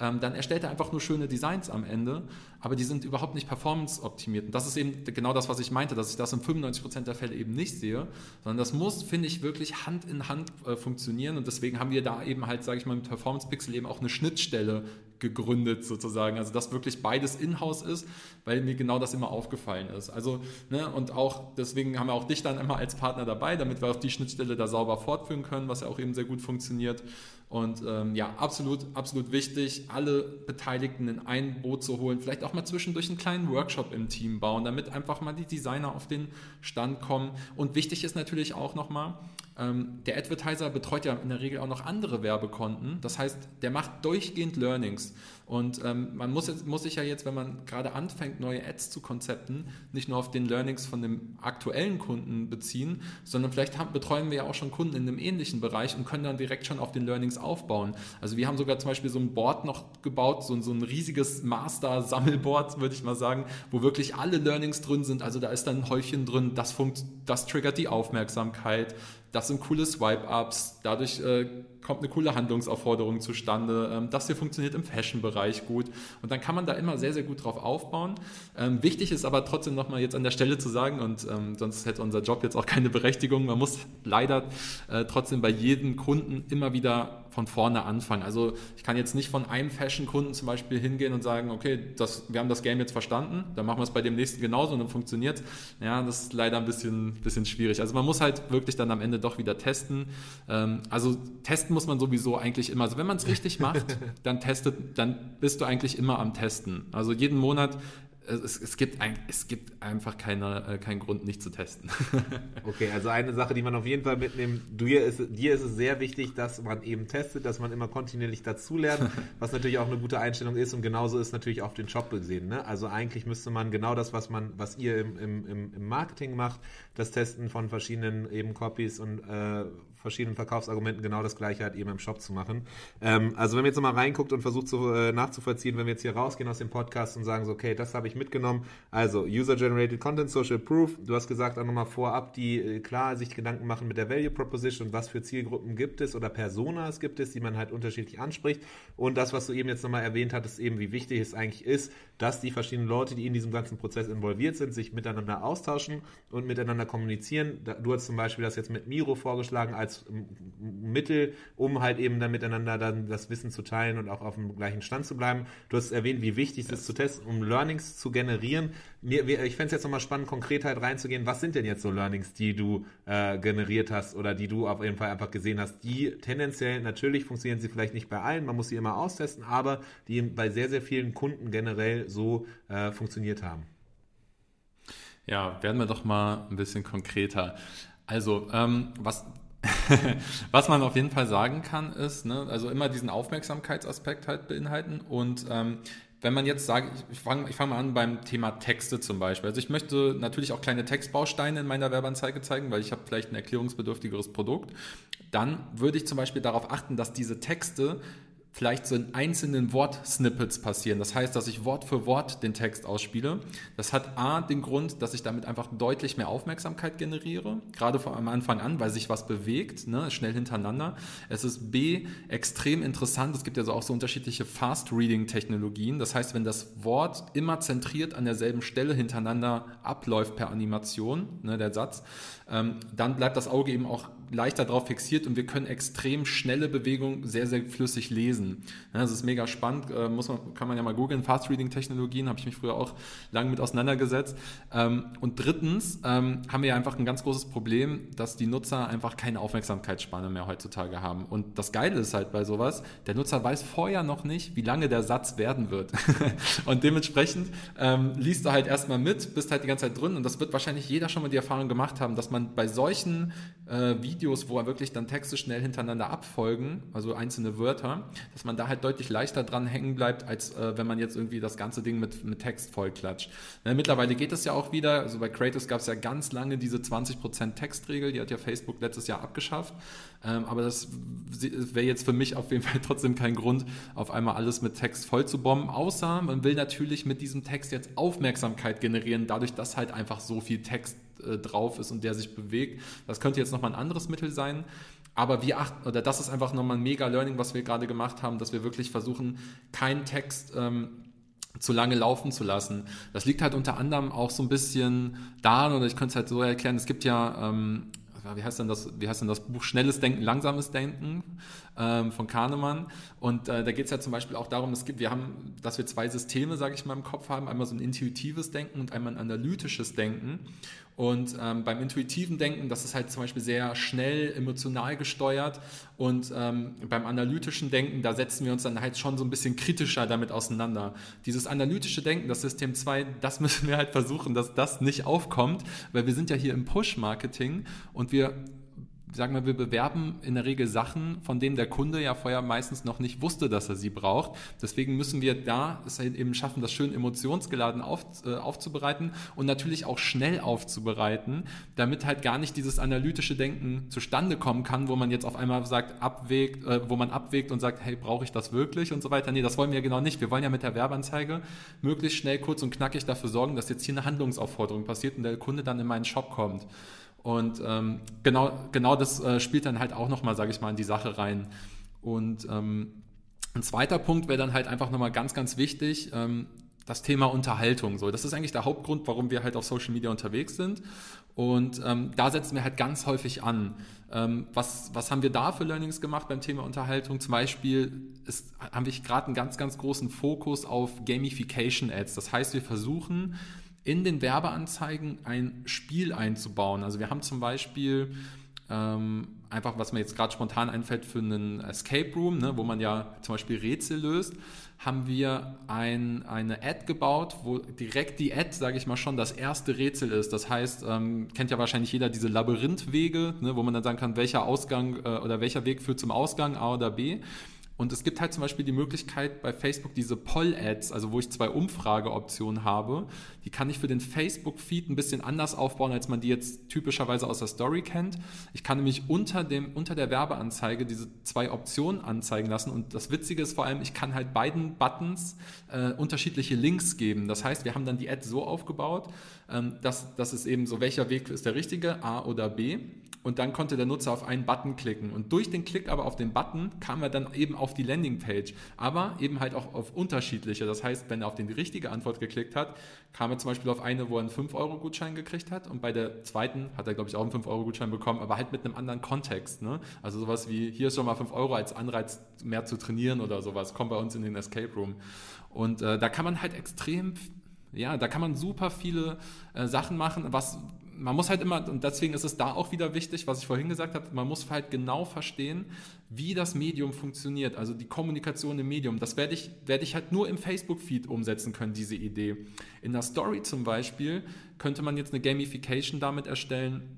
C: ähm, dann erstellt er einfach nur schöne Designs am Ende, aber die sind überhaupt nicht performance-optimiert. Und das ist eben genau das, was ich meinte, dass ich das in 95% der Fälle eben nicht sehe, sondern das muss, finde ich, wirklich Hand in Hand äh, funktionieren und deswegen haben wir da eben halt, sage ich mal, mit Performance Pixel eben auch eine Schnittstelle gegründet sozusagen. Also dass wirklich beides in-house ist, weil mir genau das immer aufgefallen ist. Also, ne, und auch deswegen haben wir auch dich dann immer als Partner dabei, damit wir auch die Schnittstelle da sauber fortführen können, was ja auch eben sehr gut funktioniert. Und ähm, ja, absolut, absolut wichtig, alle Beteiligten in ein Boot zu holen, vielleicht auch mal zwischendurch einen kleinen Workshop im Team bauen, damit einfach mal die Design Designer auf den Stand kommen. Und wichtig ist natürlich auch nochmal, ähm, der Advertiser betreut ja in der Regel auch noch andere Werbekonten. Das heißt, der macht durchgehend Learnings. Und ähm, man muss, jetzt, muss sich ja jetzt, wenn man gerade anfängt, neue Ads zu konzepten, nicht nur auf den Learnings von dem aktuellen Kunden beziehen, sondern vielleicht haben, betreuen wir ja auch schon Kunden in einem ähnlichen Bereich und können dann direkt schon auf den Learnings aufbauen. Also wir haben sogar zum Beispiel so ein Board noch gebaut, so, so ein riesiges Master-Sammelboard, würde ich mal sagen, wo wirklich alle Learnings drin sind. Also da ist dann ein Häufchen drin, das, funkt, das triggert die Aufmerksamkeit, das sind coole Swipe-Ups, dadurch äh, kommt eine coole Handlungsaufforderung zustande, ähm, das hier funktioniert im Fashion-Bereich gut und dann kann man da immer sehr, sehr gut drauf aufbauen. Ähm, wichtig ist aber trotzdem nochmal jetzt an der Stelle zu sagen und ähm, sonst hätte unser Job jetzt auch keine Berechtigung, man muss leider äh, trotzdem bei jedem Kunden immer wieder von vorne anfangen. Also ich kann jetzt nicht von einem Fashion-Kunden zum Beispiel hingehen und sagen, okay, das, wir haben das Game jetzt verstanden, dann machen wir es bei dem nächsten genauso und dann funktioniert Ja, das ist leider ein bisschen, bisschen schwierig. Also man muss halt wirklich dann am Ende doch wieder testen. Ähm, also testen muss man sowieso eigentlich immer. Also wenn man es richtig macht, dann testet, dann bist du eigentlich immer am Testen. Also jeden Monat es, es, gibt ein, es gibt einfach keine, äh, keinen Grund, nicht zu testen.
A: okay, also eine Sache, die man auf jeden Fall mitnimmt, dir ist, dir ist es sehr wichtig, dass man eben testet, dass man immer kontinuierlich dazulernt, was natürlich auch eine gute Einstellung ist und genauso ist natürlich auf den Job gesehen. Ne? Also eigentlich müsste man genau das, was man, was ihr im, im, im Marketing macht, das Testen von verschiedenen eben Copies und äh, verschiedenen Verkaufsargumenten genau das gleiche halt eben im Shop zu machen. Ähm, also wenn man jetzt nochmal reinguckt und versucht zu, äh, nachzuvollziehen, wenn wir jetzt hier rausgehen aus dem Podcast und sagen so, okay, das habe ich mitgenommen. Also User-Generated Content, Social Proof. Du hast gesagt auch nochmal vorab, die äh, klar sich Gedanken machen mit der Value Proposition was für Zielgruppen gibt es oder Personas gibt es, die man halt unterschiedlich anspricht. Und das, was du eben jetzt nochmal erwähnt hattest, eben wie wichtig es eigentlich ist, dass die verschiedenen Leute, die in diesem ganzen Prozess involviert sind, sich miteinander austauschen und miteinander kommunizieren. Du hast zum Beispiel das jetzt mit Miro vorgeschlagen als als Mittel, um halt eben dann miteinander dann das Wissen zu teilen und auch auf dem gleichen Stand zu bleiben. Du hast erwähnt, wie wichtig es ist zu testen, um Learnings zu generieren. Mir, ich fände es jetzt nochmal spannend, konkret halt reinzugehen. Was sind denn jetzt so Learnings, die du äh, generiert hast oder die du auf jeden Fall einfach gesehen hast, die tendenziell, natürlich funktionieren sie vielleicht nicht bei allen, man muss sie immer austesten, aber die bei sehr, sehr vielen Kunden generell so äh, funktioniert haben.
C: Ja, werden wir doch mal ein bisschen konkreter. Also, ähm, was, Was man auf jeden Fall sagen kann, ist, ne, also immer diesen Aufmerksamkeitsaspekt halt beinhalten und ähm, wenn man jetzt sagt, ich fange fang mal an beim Thema Texte zum Beispiel. Also ich möchte natürlich auch kleine Textbausteine in meiner Werbeanzeige zeigen, weil ich habe vielleicht ein erklärungsbedürftigeres Produkt. Dann würde ich zum Beispiel darauf achten, dass diese Texte vielleicht so in einzelnen Wortsnippets passieren. Das heißt, dass ich Wort für Wort den Text ausspiele. Das hat A den Grund, dass ich damit einfach deutlich mehr Aufmerksamkeit generiere, gerade am Anfang an, weil sich was bewegt, ne, schnell hintereinander. Es ist B extrem interessant. Es gibt ja so auch so unterschiedliche Fast-Reading-Technologien. Das heißt, wenn das Wort immer zentriert an derselben Stelle hintereinander abläuft per Animation, ne, der Satz, ähm, dann bleibt das Auge eben auch leichter darauf fixiert und wir können extrem schnelle Bewegungen sehr, sehr flüssig lesen. Das ist mega spannend, äh, muss man, kann man ja mal googeln. Fast Reading Technologien habe ich mich früher auch lange mit auseinandergesetzt. Ähm, und drittens ähm, haben wir ja einfach ein ganz großes Problem, dass die Nutzer einfach keine Aufmerksamkeitsspanne mehr heutzutage haben. Und das Geile ist halt bei sowas, der Nutzer weiß vorher noch nicht, wie lange der Satz werden wird. und dementsprechend ähm, liest du halt erstmal mit, bist halt die ganze Zeit drin und das wird wahrscheinlich jeder schon mal die Erfahrung gemacht haben, dass man bei solchen äh, Videos, wo wirklich dann Texte schnell hintereinander abfolgen, also einzelne Wörter, dass man da halt deutlich leichter dran hängen bleibt, als äh, wenn man jetzt irgendwie das ganze Ding mit, mit Text vollklatscht. Ne, mittlerweile geht es ja auch wieder, also bei Creators gab es ja ganz lange diese 20% Textregel, die hat ja Facebook letztes Jahr abgeschafft, ähm, aber das wäre jetzt für mich auf jeden Fall trotzdem kein Grund, auf einmal alles mit Text voll zu bomben, außer man will natürlich mit diesem Text jetzt Aufmerksamkeit generieren, dadurch, dass halt einfach so viel Text äh, drauf ist und der sich bewegt. Das könnte jetzt nochmal ein anderes Mittel sein. Aber wir achten, oder das ist einfach nochmal ein mega Learning, was wir gerade gemacht haben, dass wir wirklich versuchen, keinen Text ähm, zu lange laufen zu lassen. Das liegt halt unter anderem auch so ein bisschen daran, oder ich könnte es halt so erklären, es gibt ja ähm, wie heißt denn das, wie heißt denn das Buch Schnelles Denken, Langsames Denken ähm, von Kahnemann. Und äh, da geht es ja zum Beispiel auch darum, es gibt, wir haben, dass wir zwei Systeme, sage ich mal, im Kopf haben, einmal so ein intuitives Denken und einmal ein analytisches Denken. Und ähm, beim intuitiven Denken, das ist halt zum Beispiel sehr schnell, emotional gesteuert. Und ähm, beim analytischen Denken, da setzen wir uns dann halt schon so ein bisschen kritischer damit auseinander. Dieses analytische Denken, das System 2, das müssen wir halt versuchen, dass das nicht aufkommt, weil wir sind ja hier im Push-Marketing und wir sagen wir, wir bewerben in der Regel Sachen, von denen der Kunde ja vorher meistens noch nicht wusste, dass er sie braucht. Deswegen müssen wir da es halt eben schaffen, das schön emotionsgeladen auf, äh, aufzubereiten und natürlich auch schnell aufzubereiten, damit halt gar nicht dieses analytische Denken zustande kommen kann, wo man jetzt auf einmal sagt, abwägt, äh, wo man abwägt und sagt, hey, brauche ich das wirklich und so weiter. Nee, das wollen wir genau nicht. Wir wollen ja mit der Werbeanzeige möglichst schnell, kurz und knackig dafür sorgen, dass jetzt hier eine Handlungsaufforderung passiert und der Kunde dann in meinen Shop kommt. Und ähm, genau, genau das äh, spielt dann halt auch nochmal, sage ich mal, in die Sache rein. Und ähm, ein zweiter Punkt wäre dann halt einfach nochmal ganz, ganz wichtig, ähm, das Thema Unterhaltung. So, das ist eigentlich der Hauptgrund, warum wir halt auf Social Media unterwegs sind. Und ähm, da setzen wir halt ganz häufig an. Ähm, was, was haben wir da für Learnings gemacht beim Thema Unterhaltung? Zum Beispiel ist, haben wir gerade einen ganz, ganz großen Fokus auf Gamification Ads. Das heißt, wir versuchen, in den Werbeanzeigen ein Spiel einzubauen. Also wir haben zum Beispiel ähm, einfach, was mir jetzt gerade spontan einfällt, für einen Escape Room, ne, wo man ja zum Beispiel Rätsel löst, haben wir ein, eine Ad gebaut, wo direkt die Ad, sage ich mal schon, das erste Rätsel ist. Das heißt, ähm, kennt ja wahrscheinlich jeder diese Labyrinthwege, ne, wo man dann sagen kann, welcher Ausgang äh, oder welcher Weg führt zum Ausgang, A oder B. Und es gibt halt zum Beispiel die Möglichkeit bei Facebook diese Poll-Ads, also wo ich zwei Umfrageoptionen habe. Die kann ich für den Facebook-Feed ein bisschen anders aufbauen, als man die jetzt typischerweise aus der Story kennt. Ich kann nämlich unter, dem, unter der Werbeanzeige diese zwei Optionen anzeigen lassen. Und das Witzige ist vor allem, ich kann halt beiden Buttons äh, unterschiedliche Links geben. Das heißt, wir haben dann die Ad so aufgebaut, ähm, dass, dass es eben so, welcher Weg ist der richtige, A oder B und dann konnte der Nutzer auf einen Button klicken. Und durch den Klick aber auf den Button kam er dann eben auf die Landingpage, aber eben halt auch auf unterschiedliche. Das heißt, wenn er auf die richtige Antwort geklickt hat, kam er zum Beispiel auf eine, wo er einen 5-Euro-Gutschein gekriegt hat und bei der zweiten hat er, glaube ich, auch einen 5-Euro-Gutschein bekommen, aber halt mit einem anderen Kontext. Ne? Also sowas wie, hier ist schon mal 5 Euro als Anreiz, mehr zu trainieren oder sowas, kommt bei uns in den Escape Room. Und äh, da kann man halt extrem ja, da kann man super viele äh, Sachen machen, was man muss halt immer, und deswegen ist es da auch wieder wichtig, was ich vorhin gesagt habe, man muss halt genau verstehen, wie das Medium funktioniert, also die Kommunikation im Medium. Das werde ich, werde ich halt nur im Facebook-Feed umsetzen können, diese Idee. In der Story zum Beispiel könnte man jetzt eine Gamification damit erstellen,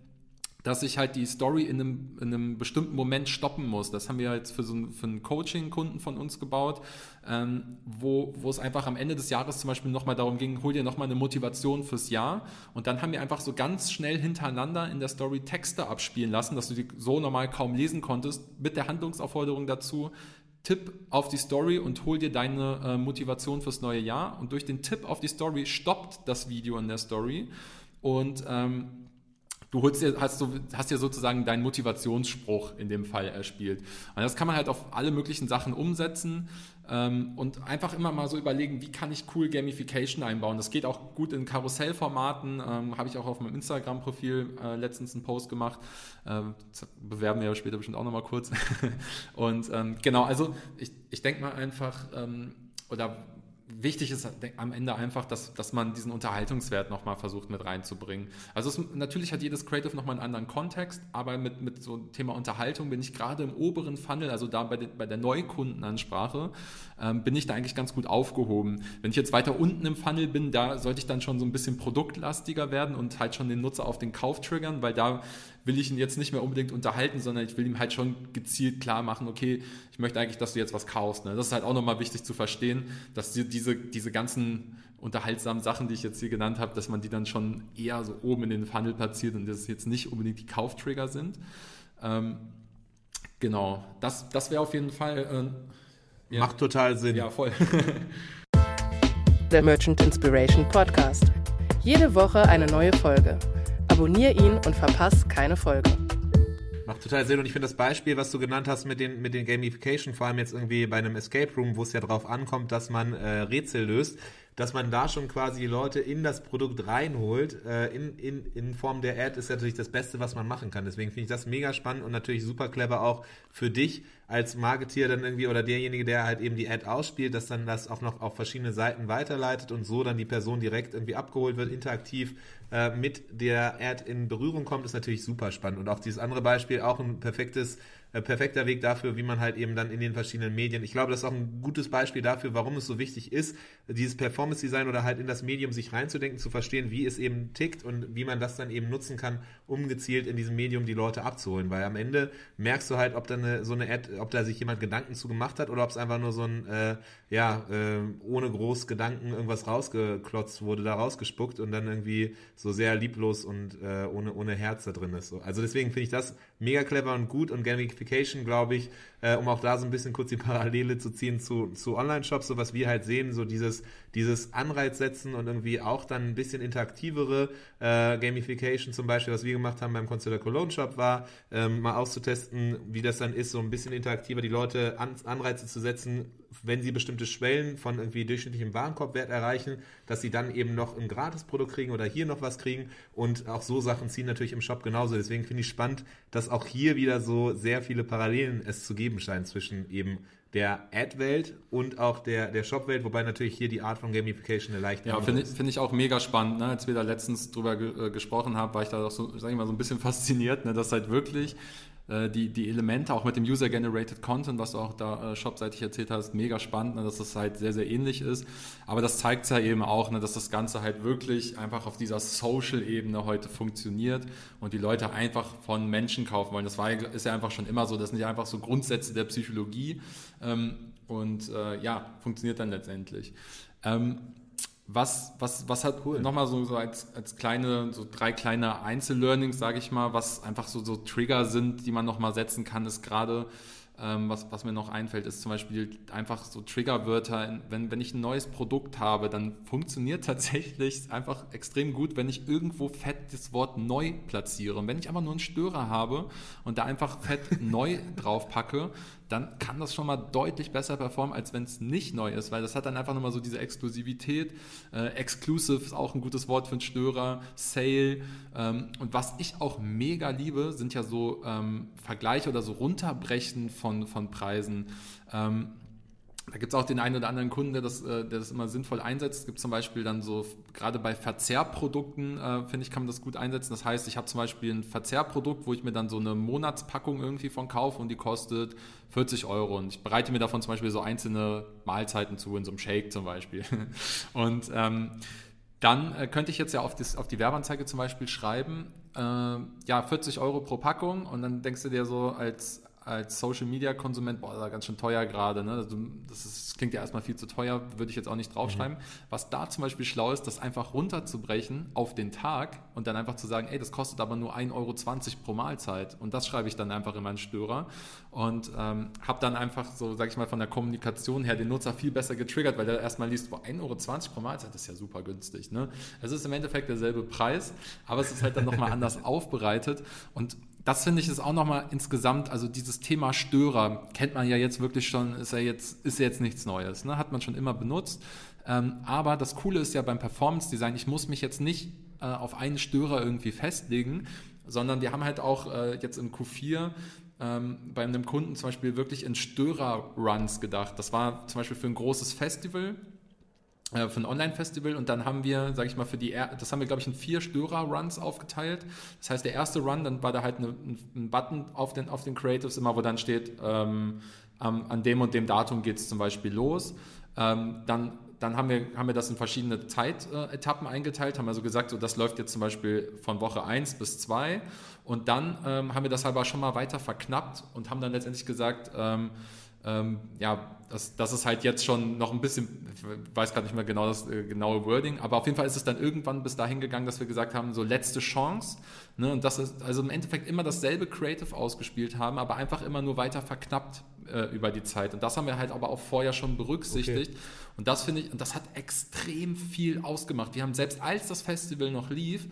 C: dass ich halt die Story in einem, in einem bestimmten Moment stoppen muss. Das haben wir jetzt für so einen, für einen Coaching-Kunden von uns gebaut, ähm, wo, wo es einfach am Ende des Jahres zum Beispiel nochmal darum ging, hol dir nochmal eine Motivation fürs Jahr. Und dann haben wir einfach so ganz schnell hintereinander in der Story Texte abspielen lassen, dass du die so normal kaum lesen konntest, mit der Handlungsaufforderung dazu, Tipp auf die Story und hol dir deine äh, Motivation fürs neue Jahr. Und durch den Tipp auf die Story stoppt das Video in der Story. Und ähm, du holst dir, hast, du, hast dir sozusagen deinen Motivationsspruch in dem Fall erspielt. Und das kann man halt auf alle möglichen Sachen umsetzen ähm, und einfach immer mal so überlegen, wie kann ich cool Gamification einbauen. Das geht auch gut in Karussellformaten, ähm, habe ich auch auf meinem Instagram-Profil äh, letztens einen Post gemacht. Ähm, bewerben wir ja später bestimmt auch nochmal kurz. und ähm, genau, also ich, ich denke mal einfach, ähm, oder wichtig ist am Ende einfach, dass, dass man diesen Unterhaltungswert nochmal versucht mit reinzubringen. Also es, natürlich hat jedes Creative nochmal einen anderen Kontext, aber mit, mit so Thema Unterhaltung bin ich gerade im oberen Funnel, also da bei, de, bei der Neukundenansprache, ähm, bin ich da eigentlich ganz gut aufgehoben. Wenn ich jetzt weiter unten im Funnel bin, da sollte ich dann schon so ein bisschen produktlastiger werden und halt schon den Nutzer auf den Kauf triggern, weil da will ich ihn jetzt nicht mehr unbedingt unterhalten, sondern ich will ihm halt schon gezielt klar machen, okay, ich möchte eigentlich, dass du jetzt was kaufst. Ne? Das ist halt auch nochmal wichtig zu verstehen, dass diese, diese ganzen unterhaltsamen Sachen, die ich jetzt hier genannt habe, dass man die dann schon eher so oben in den Funnel platziert und dass es jetzt nicht unbedingt die Kauftrigger sind. Ähm, genau, das, das wäre auf jeden Fall.
A: Äh, ja. Macht total Sinn.
C: Ja, voll.
B: Der Merchant Inspiration Podcast. Jede Woche eine neue Folge. Abonnier ihn und verpass keine Folge.
A: Macht total Sinn und ich finde das Beispiel, was du genannt hast mit den, mit den Gamification, vor allem jetzt irgendwie bei einem Escape Room, wo es ja drauf ankommt, dass man äh, Rätsel löst, dass man da schon quasi Leute in das Produkt reinholt, äh, in, in, in Form der Ad, ist natürlich das Beste, was man machen kann. Deswegen finde ich das mega spannend und natürlich super clever auch für dich als Marketeer dann irgendwie oder derjenige, der halt eben die Ad ausspielt, dass dann das auch noch auf verschiedene Seiten weiterleitet und so dann die Person direkt irgendwie abgeholt wird, interaktiv äh, mit der Ad in Berührung kommt, ist natürlich super spannend. Und auch dieses andere Beispiel, auch ein perfektes äh, perfekter Weg dafür, wie man halt eben dann in den verschiedenen Medien, ich glaube, das ist auch ein gutes Beispiel dafür, warum es so wichtig ist, dieses Performance Design oder halt in das Medium sich reinzudenken, zu verstehen, wie es eben tickt und wie man das dann eben nutzen kann, um gezielt in diesem Medium die Leute abzuholen, weil am Ende merkst du halt, ob da eine, so eine Ad, ob da sich jemand Gedanken zu gemacht hat oder ob es einfach nur so ein, äh, ja, äh, ohne groß Gedanken irgendwas rausgeklotzt wurde, da rausgespuckt und dann irgendwie so sehr lieblos und äh, ohne, ohne Herz da drin ist. So. Also deswegen finde ich das mega clever und gut und Gamification, glaube ich, äh, um auch da so ein bisschen kurz die Parallele zu ziehen zu, zu Online-Shops, so was wir halt sehen, so dieses, dieses Anreiz setzen und irgendwie auch dann ein bisschen interaktivere äh, Gamification zum Beispiel, was wir gemacht haben beim Consider Cologne Shop war, ähm, mal auszutesten, wie das dann ist, so ein bisschen interaktiver die Leute an, Anreize zu setzen, wenn sie bestimmte Schwellen von irgendwie durchschnittlichem Warenkorbwert erreichen, dass sie dann eben noch ein Gratisprodukt kriegen oder hier noch was kriegen und auch so Sachen ziehen natürlich im Shop genauso. Deswegen finde ich spannend, dass auch hier wieder so sehr viele Parallelen es zu geben scheint zwischen eben der Ad-Welt und auch der, der Shop-Welt, wobei natürlich hier die Art von Gamification eine leichte
C: Ja, finde ich, find ich auch mega spannend. Ne? Als wir da letztens drüber ge äh, gesprochen haben, war ich da auch so, sag ich mal, so ein bisschen fasziniert, ne? dass halt wirklich die, die Elemente, auch mit dem User-Generated Content, was du auch da äh, shopseitig erzählt hast, mega spannend, ne, dass das halt sehr, sehr ähnlich ist. Aber das zeigt ja eben auch, ne, dass das Ganze halt wirklich einfach auf dieser Social-Ebene heute funktioniert und die Leute einfach von Menschen kaufen wollen. Das war, ist ja einfach schon immer so. Das sind ja einfach so Grundsätze der Psychologie ähm, und äh, ja, funktioniert dann letztendlich. Ähm, was, was, was hat cool. nochmal so, so als, als kleine, so drei kleine Einzellearnings, sage ich mal, was einfach so, so Trigger sind, die man nochmal setzen kann, ist gerade, ähm, was, was mir noch einfällt, ist zum Beispiel einfach so Triggerwörter. Wenn, wenn ich ein neues Produkt habe, dann funktioniert tatsächlich einfach extrem gut, wenn ich irgendwo fett das Wort neu platziere. Und wenn ich aber nur einen Störer habe und da einfach fett neu drauf packe, dann kann das schon mal deutlich besser performen, als wenn es nicht neu ist, weil das hat dann einfach nochmal so diese Exklusivität. Äh, exclusive ist auch ein gutes Wort für einen Störer, Sale. Ähm, und was ich auch mega liebe, sind ja so ähm, Vergleiche oder so Runterbrechen von, von Preisen. Ähm, da gibt es auch den einen oder anderen Kunden, der das, äh, der das immer sinnvoll einsetzt. Es gibt zum Beispiel dann so, gerade bei Verzehrprodukten, äh, finde ich, kann man das gut einsetzen. Das heißt, ich habe zum Beispiel ein Verzehrprodukt, wo ich mir dann so eine Monatspackung irgendwie von kaufe und die kostet 40 Euro. Und ich bereite mir davon zum Beispiel so einzelne Mahlzeiten zu, in so einem Shake zum Beispiel. Und ähm, dann äh, könnte ich jetzt ja auf, das, auf die Werbeanzeige zum Beispiel schreiben, äh, ja, 40 Euro pro Packung und dann denkst du dir so als als Social Media Konsument, boah, das ist ganz schön teuer gerade. Ne? Also, das, ist, das, klingt ja erstmal viel zu teuer, würde ich jetzt auch nicht draufschreiben. Mhm. Was da zum Beispiel schlau ist, das einfach runterzubrechen auf den Tag und dann einfach zu sagen, ey, das kostet aber nur 1,20 Euro pro Mahlzeit. Und das schreibe ich dann einfach in meinen Störer und ähm, habe dann einfach so, sag ich mal, von der Kommunikation her den Nutzer viel besser getriggert, weil der erstmal liest, boah, 1,20 Euro pro Mahlzeit ist ja super günstig. Ne? Es ist im Endeffekt derselbe Preis, aber es ist halt dann nochmal anders aufbereitet und das finde ich ist auch nochmal insgesamt, also dieses Thema Störer kennt man ja jetzt wirklich schon, ist ja jetzt, ist ja jetzt nichts Neues, ne? hat man schon immer benutzt. Ähm, aber das Coole ist ja beim Performance Design, ich muss mich jetzt nicht äh, auf einen Störer irgendwie festlegen, sondern wir haben halt auch äh, jetzt im Q4 ähm, bei einem Kunden zum Beispiel wirklich in Störer-Runs gedacht. Das war zum Beispiel für ein großes Festival, für ein Online-Festival und dann haben wir, sage ich mal, für die, das haben wir, glaube ich, in vier Störer-Runs aufgeteilt. Das heißt, der erste Run, dann war da halt eine, ein Button auf den, auf den Creatives immer, wo dann steht, ähm, an dem und dem Datum geht es zum Beispiel los. Ähm, dann dann haben wir, haben wir das in verschiedene Zeitetappen eingeteilt, haben also gesagt, so das läuft jetzt zum Beispiel von Woche 1 bis 2 und dann ähm, haben wir das aber schon mal weiter verknappt und haben dann letztendlich gesagt, ähm, ähm, ja, das, das ist halt jetzt schon noch ein bisschen, ich weiß gerade nicht mehr genau das äh, genaue Wording, aber auf jeden Fall ist es dann irgendwann bis dahin gegangen, dass wir gesagt haben, so letzte Chance. Ne, und das ist also im Endeffekt immer dasselbe Creative ausgespielt haben, aber einfach immer nur weiter verknappt äh, über die Zeit. Und das haben wir halt aber auch vorher schon berücksichtigt. Okay. Und das finde ich, und das hat extrem viel ausgemacht. Wir haben selbst als das Festival noch lief,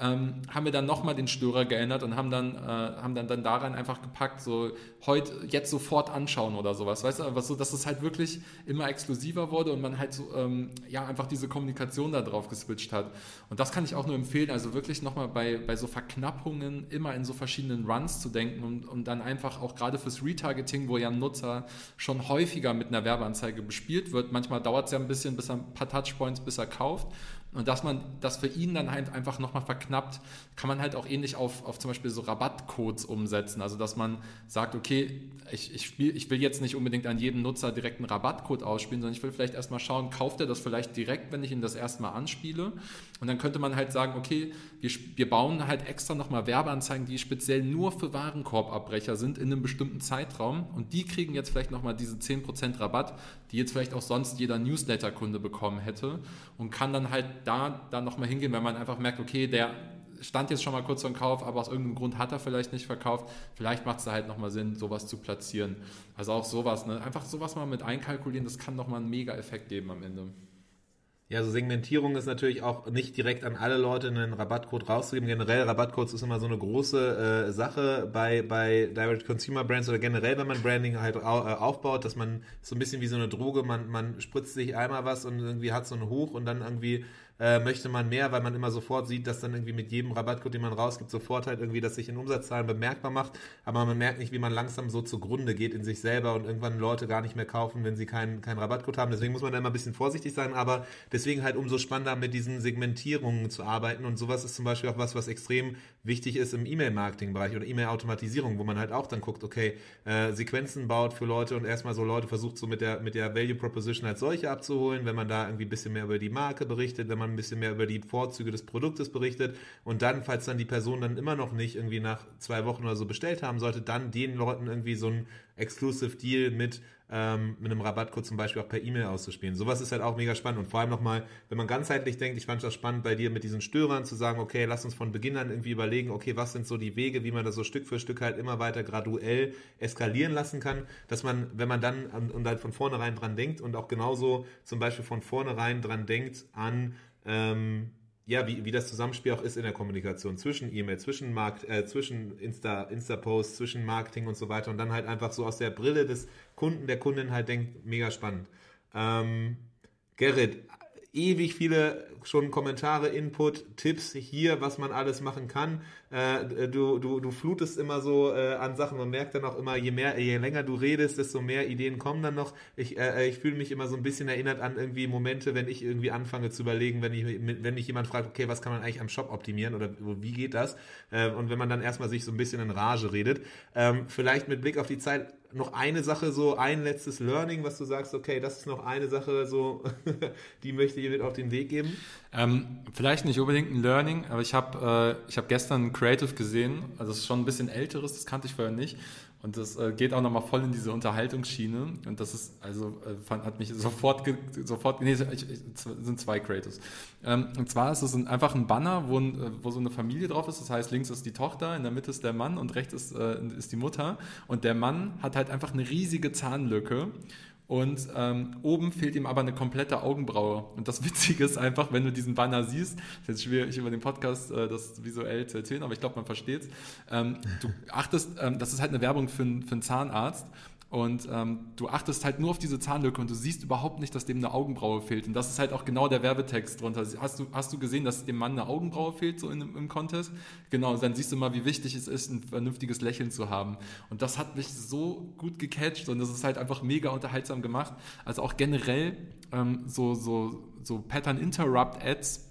C: ähm, haben wir dann nochmal den Störer geändert und haben dann, äh, haben dann, dann daran einfach gepackt, so heute, jetzt sofort anschauen oder sowas. Weißt du, was so, dass es halt wirklich immer exklusiver wurde und man halt so, ähm, ja, einfach diese Kommunikation da drauf geswitcht hat. Und das kann ich auch nur empfehlen, also wirklich nochmal bei, bei so Verknappungen immer in so verschiedenen Runs zu denken und, und dann einfach auch gerade fürs Retargeting, wo ja ein Nutzer schon häufiger mit einer Werbeanzeige bespielt wird. Manchmal dauert es ja ein bisschen, bis er ein paar Touchpoints, bis er kauft. Und dass man das für ihn dann halt einfach nochmal verknappt, kann man halt auch ähnlich auf, auf zum Beispiel so Rabattcodes umsetzen. Also dass man sagt, okay, ich, ich, spiel, ich will jetzt nicht unbedingt an jeden Nutzer direkt einen Rabattcode ausspielen, sondern ich will vielleicht erstmal schauen, kauft er das vielleicht direkt, wenn ich ihn das erstmal anspiele. Und dann könnte man halt sagen, okay, wir, wir bauen halt extra nochmal Werbeanzeigen, die speziell nur für Warenkorbabbrecher sind in einem bestimmten Zeitraum. Und die kriegen jetzt vielleicht nochmal diese 10% Rabatt, die jetzt vielleicht auch sonst jeder Newsletter-Kunde bekommen hätte. Und kann dann halt da dann nochmal hingehen, wenn man einfach merkt, okay, der stand jetzt schon mal kurz vor dem Kauf, aber aus irgendeinem Grund hat er vielleicht nicht verkauft. Vielleicht macht es da halt nochmal Sinn, sowas zu platzieren. Also auch sowas, ne? einfach sowas mal mit einkalkulieren, das kann nochmal einen Mega-Effekt geben am Ende.
A: Ja, so Segmentierung ist natürlich auch nicht direkt an alle Leute einen Rabattcode rauszugeben. Generell Rabattcodes ist immer so eine große äh, Sache bei, bei Direct Consumer Brands oder generell, wenn man Branding halt au, äh, aufbaut, dass man so ein bisschen wie so eine Droge, man, man spritzt sich einmal was und irgendwie hat so einen Hoch und dann irgendwie äh, möchte man mehr, weil man immer sofort sieht, dass dann irgendwie mit jedem Rabattcode, den man rausgibt, sofort halt irgendwie, dass sich in Umsatzzahlen bemerkbar macht. Aber man merkt nicht, wie man langsam so zugrunde geht in sich selber und irgendwann Leute gar nicht mehr kaufen, wenn sie keinen keinen Rabattcode haben. Deswegen muss man da immer ein bisschen vorsichtig sein, aber deswegen halt umso spannender mit diesen Segmentierungen zu arbeiten. Und sowas ist zum Beispiel auch was, was extrem wichtig ist im E-Mail-Marketing-Bereich oder E-Mail-Automatisierung, wo man halt auch dann guckt, okay, äh, Sequenzen baut für Leute und erstmal so Leute versucht so mit der, mit der Value Proposition als solche abzuholen, wenn man da irgendwie ein bisschen mehr über die Marke berichtet, wenn man ein bisschen mehr über die Vorzüge des Produktes berichtet und dann, falls dann die Person dann immer noch nicht irgendwie nach zwei Wochen oder so bestellt haben sollte, dann den Leuten irgendwie so ein Exclusive Deal mit, ähm, mit einem Rabattcode zum Beispiel auch per E-Mail auszuspielen. Sowas ist halt auch mega spannend und vor allem nochmal, wenn man ganzheitlich denkt, ich fand das spannend bei dir mit diesen Störern zu sagen, okay, lass uns von Beginn an irgendwie überlegen, okay, was sind so die Wege, wie man das so Stück für Stück halt immer weiter graduell eskalieren lassen kann, dass man, wenn man dann und halt von vornherein dran denkt und auch genauso zum Beispiel von vornherein dran denkt an ähm, ja, wie, wie das Zusammenspiel auch ist in der Kommunikation zwischen E-Mail, zwischen Markt, äh, zwischen Insta, Insta-Posts, zwischen Marketing und so weiter und dann halt einfach so aus der Brille des Kunden, der Kundin halt denkt, mega spannend. Ähm, Gerrit, ewig viele schon Kommentare, Input, Tipps hier, was man alles machen kann. Äh, du, du, du flutest immer so äh, an Sachen. Man merkt dann auch immer, je mehr, je länger du redest, desto mehr Ideen kommen dann noch. Ich, äh, ich fühle mich immer so ein bisschen erinnert an irgendwie Momente, wenn ich irgendwie anfange zu überlegen, wenn ich, wenn mich jemand fragt, okay, was kann man eigentlich am Shop optimieren oder wie geht das? Äh, und wenn man dann erstmal sich so ein bisschen in Rage redet. Ähm, vielleicht mit Blick auf die Zeit noch eine Sache, so ein letztes Learning, was du sagst, okay, das ist noch eine Sache, so die möchte ich mit auf den Weg geben?
C: Ähm, vielleicht nicht unbedingt ein Learning, aber ich habe äh, hab gestern ein Creative gesehen, also das ist schon ein bisschen älteres, das kannte ich vorher nicht. Und das äh, geht auch nochmal voll in diese Unterhaltungsschiene. Und das ist, also, äh, fand, hat mich sofort, sofort, nee, ich, ich, sind zwei Creators. Ähm, und zwar ist es ein, einfach ein Banner, wo, ein, äh, wo so eine Familie drauf ist. Das heißt, links ist die Tochter, in der Mitte ist der Mann und rechts ist, äh, ist die Mutter. Und der Mann hat halt einfach eine riesige Zahnlücke. Und ähm, oben fehlt ihm aber eine komplette Augenbraue. Und das Witzige ist einfach, wenn du diesen Banner siehst, ist jetzt schwierig über den Podcast äh, das visuell zu erzählen, aber ich glaube, man versteht's. Ähm, du achtest, ähm, das ist halt eine Werbung für, für einen Zahnarzt. Und ähm, du achtest halt nur auf diese Zahnlücke und du siehst überhaupt nicht, dass dem eine Augenbraue fehlt. Und das ist halt auch genau der Werbetext drunter. Hast du, hast du gesehen, dass dem Mann eine Augenbraue fehlt, so in, im Contest? Genau, dann siehst du mal, wie wichtig es ist, ein vernünftiges Lächeln zu haben. Und das hat mich so gut gecatcht und das ist halt einfach mega unterhaltsam gemacht. Also auch generell ähm, so, so, so Pattern Interrupt Ads,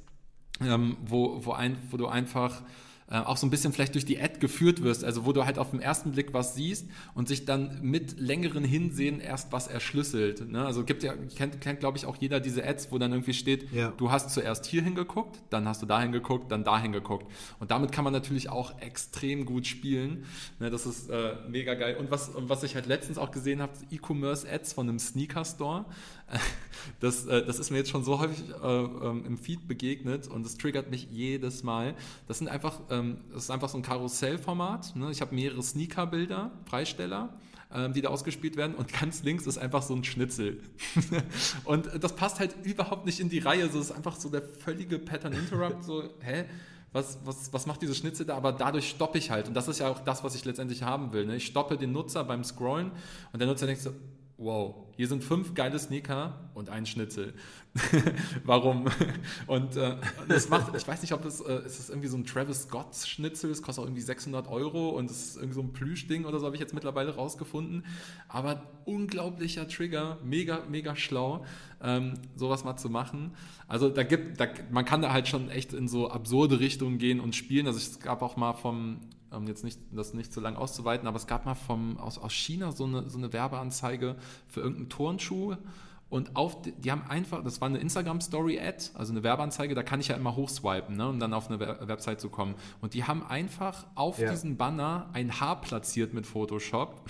C: ähm, wo, wo, ein, wo du einfach äh, auch so ein bisschen vielleicht durch die Ad geführt wirst, also wo du halt auf den ersten Blick was siehst und sich dann mit längeren Hinsehen erst was erschlüsselt. Ne? Also gibt ja, kennt, kennt glaube ich auch jeder diese Ads, wo dann irgendwie steht, ja. du hast zuerst hier hingeguckt, dann hast du da hingeguckt, dann da hingeguckt. Und damit kann man natürlich auch extrem gut spielen. Ne? Das ist äh, mega geil. Und was, was ich halt letztens auch gesehen habe, E-Commerce-Ads von einem Sneaker-Store. Das, äh, das ist mir jetzt schon so häufig äh, ähm, im Feed begegnet und das triggert mich jedes Mal. Das sind einfach, ähm, das ist einfach so ein Karussellformat. Ne? Ich habe mehrere Sneaker-Bilder, Freisteller ähm, die da ausgespielt werden. Und ganz links ist einfach so ein Schnitzel. und das passt halt überhaupt nicht in die Reihe. So ist einfach so der völlige Pattern Interrupt. So, hä? Was, was, was macht diese Schnitzel da? Aber dadurch stoppe ich halt. Und das ist ja auch das, was ich letztendlich haben will. Ne? Ich stoppe den Nutzer beim Scrollen und der Nutzer denkt so, wow, hier sind fünf geile Sneaker und ein Schnitzel. Warum? Und äh, das macht, ich weiß nicht, ob das, äh, ist das irgendwie so ein Travis Scott Schnitzel, das kostet auch irgendwie 600 Euro und das ist irgendwie so ein Plüschding oder so, habe ich jetzt mittlerweile rausgefunden. Aber unglaublicher Trigger, mega, mega schlau, ähm, sowas mal zu machen. Also da gibt, da, man kann da halt schon echt in so absurde Richtungen gehen und spielen. Also es gab auch mal vom um jetzt nicht, das nicht zu lang auszuweiten, aber es gab mal vom, aus, aus China so eine, so eine Werbeanzeige für irgendeinen Turnschuh. Und auf, die, haben einfach, das war eine Instagram-Story-Ad, also eine Werbeanzeige, da kann ich ja immer hochswipen, ne, um dann auf eine Website zu kommen. Und die haben einfach auf ja. diesen Banner ein Haar platziert mit Photoshop.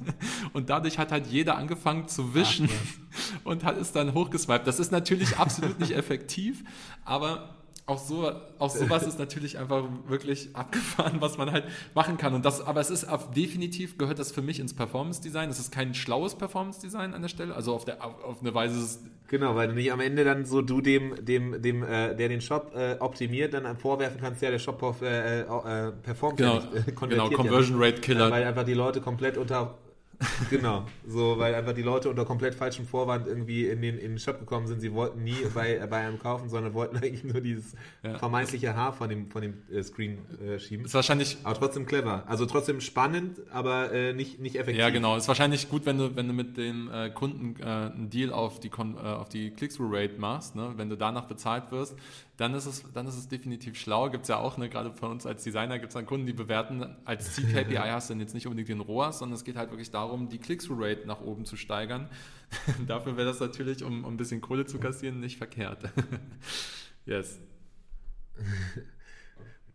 C: und dadurch hat halt jeder angefangen zu wischen Ach, ja. und hat, ist dann hochgeswiped. Das ist natürlich absolut nicht effektiv, aber auch so, auch sowas ist natürlich einfach wirklich abgefahren, was man halt machen kann. Und das, aber es ist auf, definitiv gehört das für mich ins Performance Design. Es ist kein schlaues Performance Design an der Stelle. Also auf der, auf, auf eine Weise ist
A: Genau, weil du nicht am Ende dann so du dem, dem, dem, äh, der den Shop äh, optimiert, dann vorwerfen kannst, ja, der Shop äh, äh, performt
C: genau,
A: ja nicht,
C: äh, genau, Conversion ja Rate Killer.
A: Weil einfach die Leute komplett unter Genau, so, weil einfach die Leute unter komplett falschem Vorwand irgendwie in den, in den Shop gekommen sind. Sie wollten nie bei, bei einem kaufen, sondern wollten eigentlich nur dieses ja. vermeintliche Haar von dem, von dem äh, Screen äh, schieben.
C: Ist wahrscheinlich.
A: Aber trotzdem clever. Also trotzdem spannend, aber äh, nicht, nicht effektiv.
C: Ja, genau. Ist wahrscheinlich gut, wenn du, wenn du mit den äh, Kunden äh, einen Deal auf die, äh, auf die Click-Through-Rate machst, ne? wenn du danach bezahlt wirst, dann ist es, dann ist es definitiv schlau. Gibt es ja auch, ne, gerade von uns als Designer gibt es dann Kunden, die bewerten, als CKPI hast du dann jetzt nicht unbedingt den ROAS, sondern es geht halt wirklich darum, die Click-Through-Rate nach oben zu steigern. Dafür wäre das natürlich, um, um ein bisschen Kohle zu kassieren, nicht verkehrt. yes.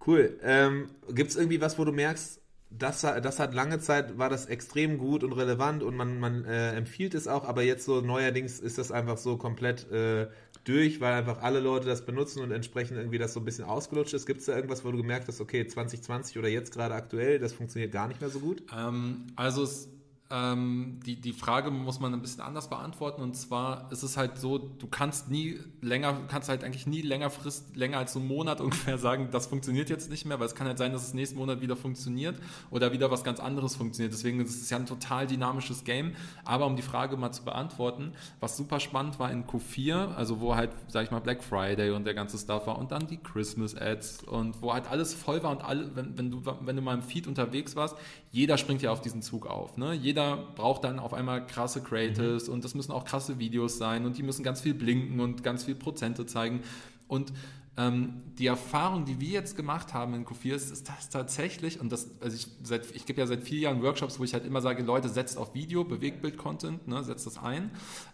A: Cool. Ähm, gibt es irgendwie was, wo du merkst, das, das hat lange Zeit, war das extrem gut und relevant und man, man äh, empfiehlt es auch, aber jetzt so neuerdings ist das einfach so komplett äh, durch, weil einfach alle Leute das benutzen und entsprechend irgendwie das so ein bisschen ausgelutscht ist. Gibt es da irgendwas, wo du gemerkt hast, okay, 2020 oder jetzt gerade aktuell, das funktioniert gar nicht mehr so gut?
C: Ähm, also es ähm, die, die Frage muss man ein bisschen anders beantworten. Und zwar ist es halt so, du kannst nie länger, kannst halt eigentlich nie längerfrist, länger als so einen Monat ungefähr sagen, das funktioniert jetzt nicht mehr, weil es kann halt sein, dass es nächsten Monat wieder funktioniert oder wieder was ganz anderes funktioniert. Deswegen ist es ja ein total dynamisches Game. Aber um die Frage mal zu beantworten, was super spannend war in Q4, also wo halt, sag ich mal, Black Friday und der ganze Stuff war und dann die Christmas Ads und wo halt alles voll war und alle, wenn, wenn du, wenn du mal im Feed unterwegs warst, jeder springt ja auf diesen Zug auf. Ne? Jeder jeder braucht dann auf einmal krasse Creatives mhm. und das müssen auch krasse Videos sein und die müssen ganz viel blinken und ganz viel Prozente zeigen. Und ähm, die Erfahrung, die wir jetzt gemacht haben in Q4, ist, ist das tatsächlich, und das, also ich, seit, ich gebe ja seit vier Jahren Workshops, wo ich halt immer sage, Leute, setzt auf Video, Bewegtbild-Content, ne, setzt das ein.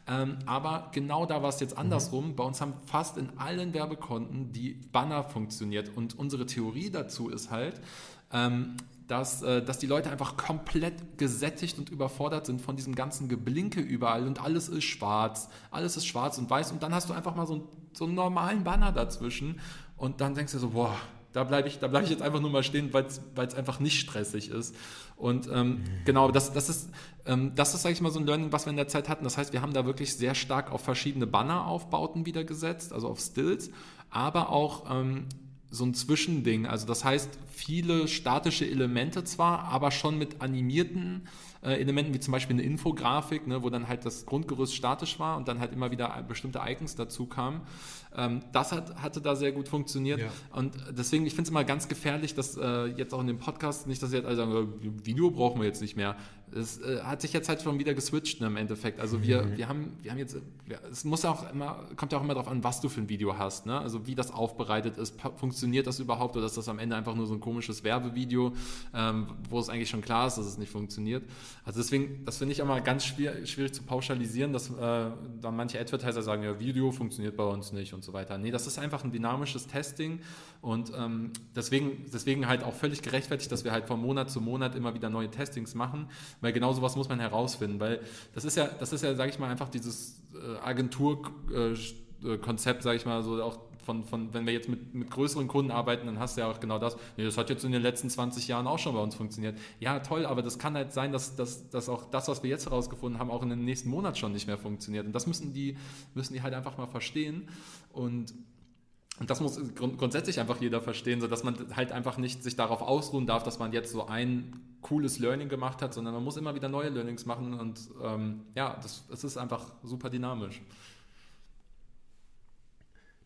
C: Ähm, aber genau da war es jetzt andersrum. Mhm. Bei uns haben fast in allen Werbekonten die Banner funktioniert. Und unsere Theorie dazu ist halt, ähm, dass, äh, dass die Leute einfach komplett gesättigt und überfordert sind von diesem ganzen Geblinke überall und alles ist schwarz, alles ist schwarz und weiß und dann hast du einfach mal so, einen, so einen normalen Banner dazwischen und dann denkst du so, boah, da bleibe ich, bleib ich jetzt einfach nur mal stehen, weil es einfach nicht stressig ist. Und ähm, genau, das, das ist, ähm, das ist, sage ich mal, so ein Learning, was wir in der Zeit hatten. Das heißt, wir haben da wirklich sehr stark auf verschiedene Banner-Aufbauten wieder gesetzt, also auf Stills, aber auch ähm, so ein Zwischending. Also das heißt, viele statische Elemente zwar, aber schon mit animierten äh, Elementen, wie zum Beispiel eine Infografik, ne, wo dann halt das Grundgerüst statisch war und dann halt immer wieder bestimmte Icons dazu kamen. Ähm, das hat, hatte da sehr gut funktioniert. Ja. Und deswegen, ich finde es immer ganz gefährlich, dass äh, jetzt auch in dem Podcast, nicht, dass jetzt alle sagen, äh, Video brauchen wir jetzt nicht mehr. Es äh, hat sich jetzt halt schon wieder geswitcht ne, im Endeffekt. Also wir, mhm. wir, haben, wir haben jetzt, ja, es muss auch immer, kommt ja auch immer darauf an, was du für ein Video hast. Ne? Also wie das aufbereitet ist, funktioniert das überhaupt oder ist das am Ende einfach nur so ein komisches Werbevideo, ähm, wo es eigentlich schon klar ist, dass es nicht funktioniert. Also deswegen, das finde ich immer ganz schwierig, schwierig zu pauschalisieren, dass äh, dann manche Advertiser sagen, ja, Video funktioniert bei uns nicht und und so weiter. Nee, das ist einfach ein dynamisches Testing und ähm, deswegen, deswegen halt auch völlig gerechtfertigt, dass wir halt von Monat zu Monat immer wieder neue Testings machen, weil genau sowas muss man herausfinden, weil das ist ja, das ist ja, sage ich mal, einfach dieses äh, Agentur- äh, Konzept, sage ich mal, so auch von, von, wenn wir jetzt mit, mit größeren Kunden arbeiten, dann hast du ja auch genau das. Nee, das hat jetzt in den letzten 20 Jahren auch schon bei uns funktioniert. Ja, toll, aber das kann halt sein, dass, dass, dass auch das, was wir jetzt herausgefunden haben, auch in den nächsten Monat schon nicht mehr funktioniert. Und das müssen die, müssen die halt einfach mal verstehen. Und und das muss grundsätzlich einfach jeder verstehen, so dass man halt einfach nicht sich darauf ausruhen darf, dass man jetzt so ein cooles Learning gemacht hat, sondern man muss immer wieder neue Learnings machen und ähm, ja, das, das ist einfach super dynamisch.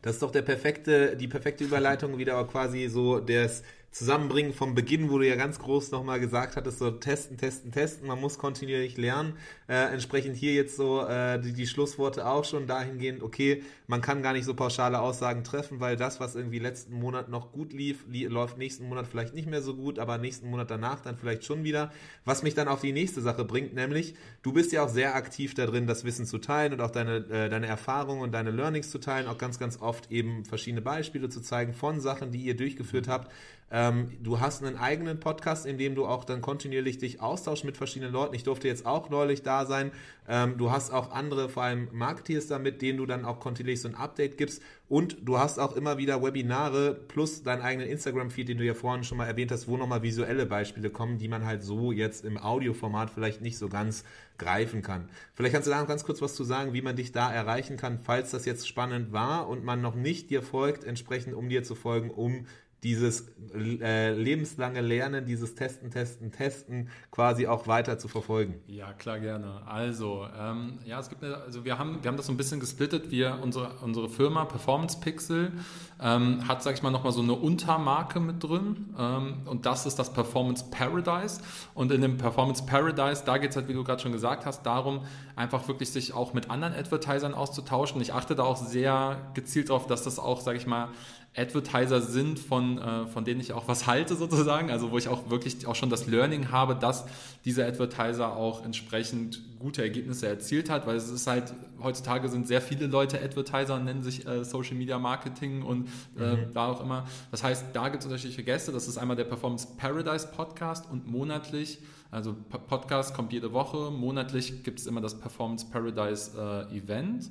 A: Das ist doch der perfekte, die perfekte Überleitung wieder quasi so des Zusammenbringen vom Beginn, wo du ja ganz groß nochmal gesagt hattest, so testen, testen, testen, man muss kontinuierlich lernen. Äh, entsprechend hier jetzt so äh, die, die Schlussworte auch schon dahingehend, okay, man kann gar nicht so pauschale Aussagen treffen, weil das, was irgendwie letzten Monat noch gut lief, li läuft nächsten Monat vielleicht nicht mehr so gut, aber nächsten Monat danach dann vielleicht schon wieder. Was mich dann auf die nächste Sache bringt, nämlich, du bist ja auch sehr aktiv da drin, das Wissen zu teilen und auch deine, äh, deine Erfahrungen und deine Learnings zu teilen, auch ganz, ganz oft eben verschiedene Beispiele zu zeigen von Sachen, die ihr durchgeführt habt. Ähm, du hast einen eigenen Podcast, in dem du auch dann kontinuierlich dich austauschst mit verschiedenen Leuten. Ich durfte jetzt auch neulich da sein. Ähm, du hast auch andere, vor allem Marketeers damit, denen du dann auch kontinuierlich so ein Update gibst. Und du hast auch immer wieder Webinare plus deinen eigenen Instagram-Feed, den du ja vorhin schon mal erwähnt hast, wo nochmal visuelle Beispiele kommen, die man halt so jetzt im Audioformat vielleicht nicht so ganz greifen kann. Vielleicht kannst du da noch ganz kurz was zu sagen, wie man dich da erreichen kann, falls das jetzt spannend war und man noch nicht dir folgt, entsprechend um dir zu folgen, um dieses äh, lebenslange Lernen, dieses Testen, Testen, Testen quasi auch weiter zu verfolgen?
C: Ja, klar, gerne. Also, ähm, ja, es gibt eine, also wir haben, wir haben das so ein bisschen gesplittet. Wir, unsere, unsere Firma Performance Pixel ähm, hat, sag ich mal, nochmal so eine Untermarke mit drin. Ähm, und das ist das Performance Paradise. Und in dem Performance Paradise, da geht es halt, wie du gerade schon gesagt hast, darum, einfach wirklich sich auch mit anderen Advertisern auszutauschen. Ich achte da auch sehr gezielt darauf, dass das auch, sag ich mal, Advertiser sind, von, äh, von denen ich auch was halte sozusagen, also wo ich auch wirklich auch schon das Learning habe, dass dieser Advertiser auch entsprechend gute Ergebnisse erzielt hat, weil es ist halt, heutzutage sind sehr viele Leute Advertiser und nennen sich äh, Social Media Marketing und äh, mhm. da auch immer. Das heißt, da gibt es unterschiedliche Gäste, das ist einmal der Performance Paradise Podcast und monatlich also Podcast kommt jede Woche, monatlich gibt es immer das Performance Paradise äh, Event.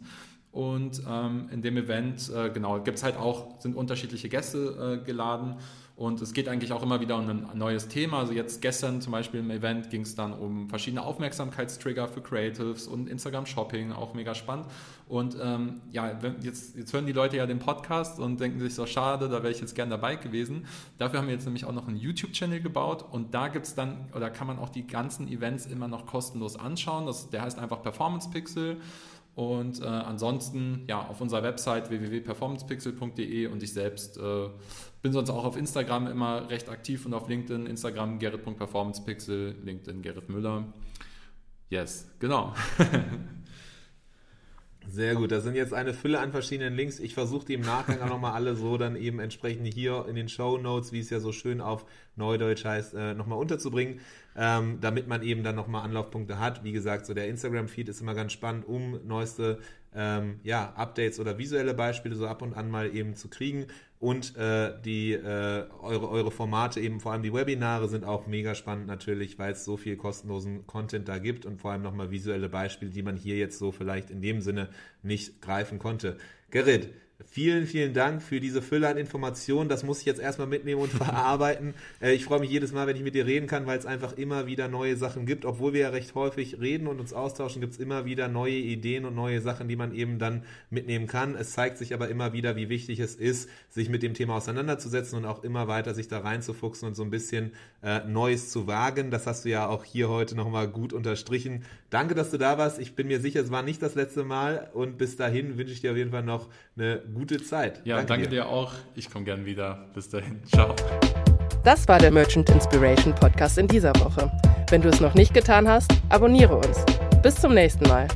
C: Und ähm, in dem Event, äh, genau, gibt es halt auch, sind unterschiedliche Gäste äh, geladen. Und es geht eigentlich auch immer wieder um ein neues Thema. Also jetzt gestern zum Beispiel im Event ging es dann um verschiedene Aufmerksamkeitstrigger für Creatives und Instagram Shopping, auch mega spannend. Und ähm, ja, jetzt, jetzt hören die Leute ja den Podcast und denken sich so, schade, da wäre ich jetzt gern dabei gewesen. Dafür haben wir jetzt nämlich auch noch einen YouTube-Channel gebaut und da gibt es dann, oder kann man auch die ganzen Events immer noch kostenlos anschauen. Das, der heißt einfach Performance Pixel. Und äh, ansonsten ja auf unserer Website www.performancepixel.de und ich selbst äh, bin sonst auch auf Instagram immer recht aktiv und auf LinkedIn, Instagram gerrit.performancepixel, LinkedIn Gerrit Müller. Yes, genau.
A: Sehr gut, das sind jetzt eine Fülle an verschiedenen Links. Ich versuche die im Nachgang auch nochmal alle so dann eben entsprechend hier in den Show Notes, wie es ja so schön auf Neudeutsch heißt, äh, nochmal unterzubringen, ähm, damit man eben dann nochmal Anlaufpunkte hat. Wie gesagt, so der Instagram-Feed ist immer ganz spannend, um neueste ähm, ja, Updates oder visuelle Beispiele so ab und an mal eben zu kriegen. Und äh, die äh, eure, eure Formate, eben vor allem die Webinare, sind auch mega spannend natürlich, weil es so viel kostenlosen Content da gibt und vor allem nochmal visuelle Beispiele, die man hier jetzt so vielleicht in dem Sinne nicht greifen konnte. Gerrit, Vielen, vielen Dank für diese Fülle an Informationen. Das muss ich jetzt erstmal mitnehmen und verarbeiten. Äh, ich freue mich jedes Mal, wenn ich mit dir reden kann, weil es einfach immer wieder neue Sachen gibt. Obwohl wir ja recht häufig reden und uns austauschen, gibt es immer wieder neue Ideen und neue Sachen, die man eben dann mitnehmen kann. Es zeigt sich aber immer wieder, wie wichtig es ist, sich mit dem Thema auseinanderzusetzen und auch immer weiter sich da reinzufuchsen und so ein bisschen äh, Neues zu wagen. Das hast du ja auch hier heute nochmal gut unterstrichen. Danke, dass du da warst. Ich bin mir sicher, es war nicht das letzte Mal und bis dahin wünsche ich dir auf jeden Fall noch eine gute Zeit.
C: Ja, danke, danke dir. dir auch. Ich komme gern wieder. Bis dahin. Ciao.
B: Das war der Merchant Inspiration Podcast in dieser Woche. Wenn du es noch nicht getan hast, abonniere uns. Bis zum nächsten Mal.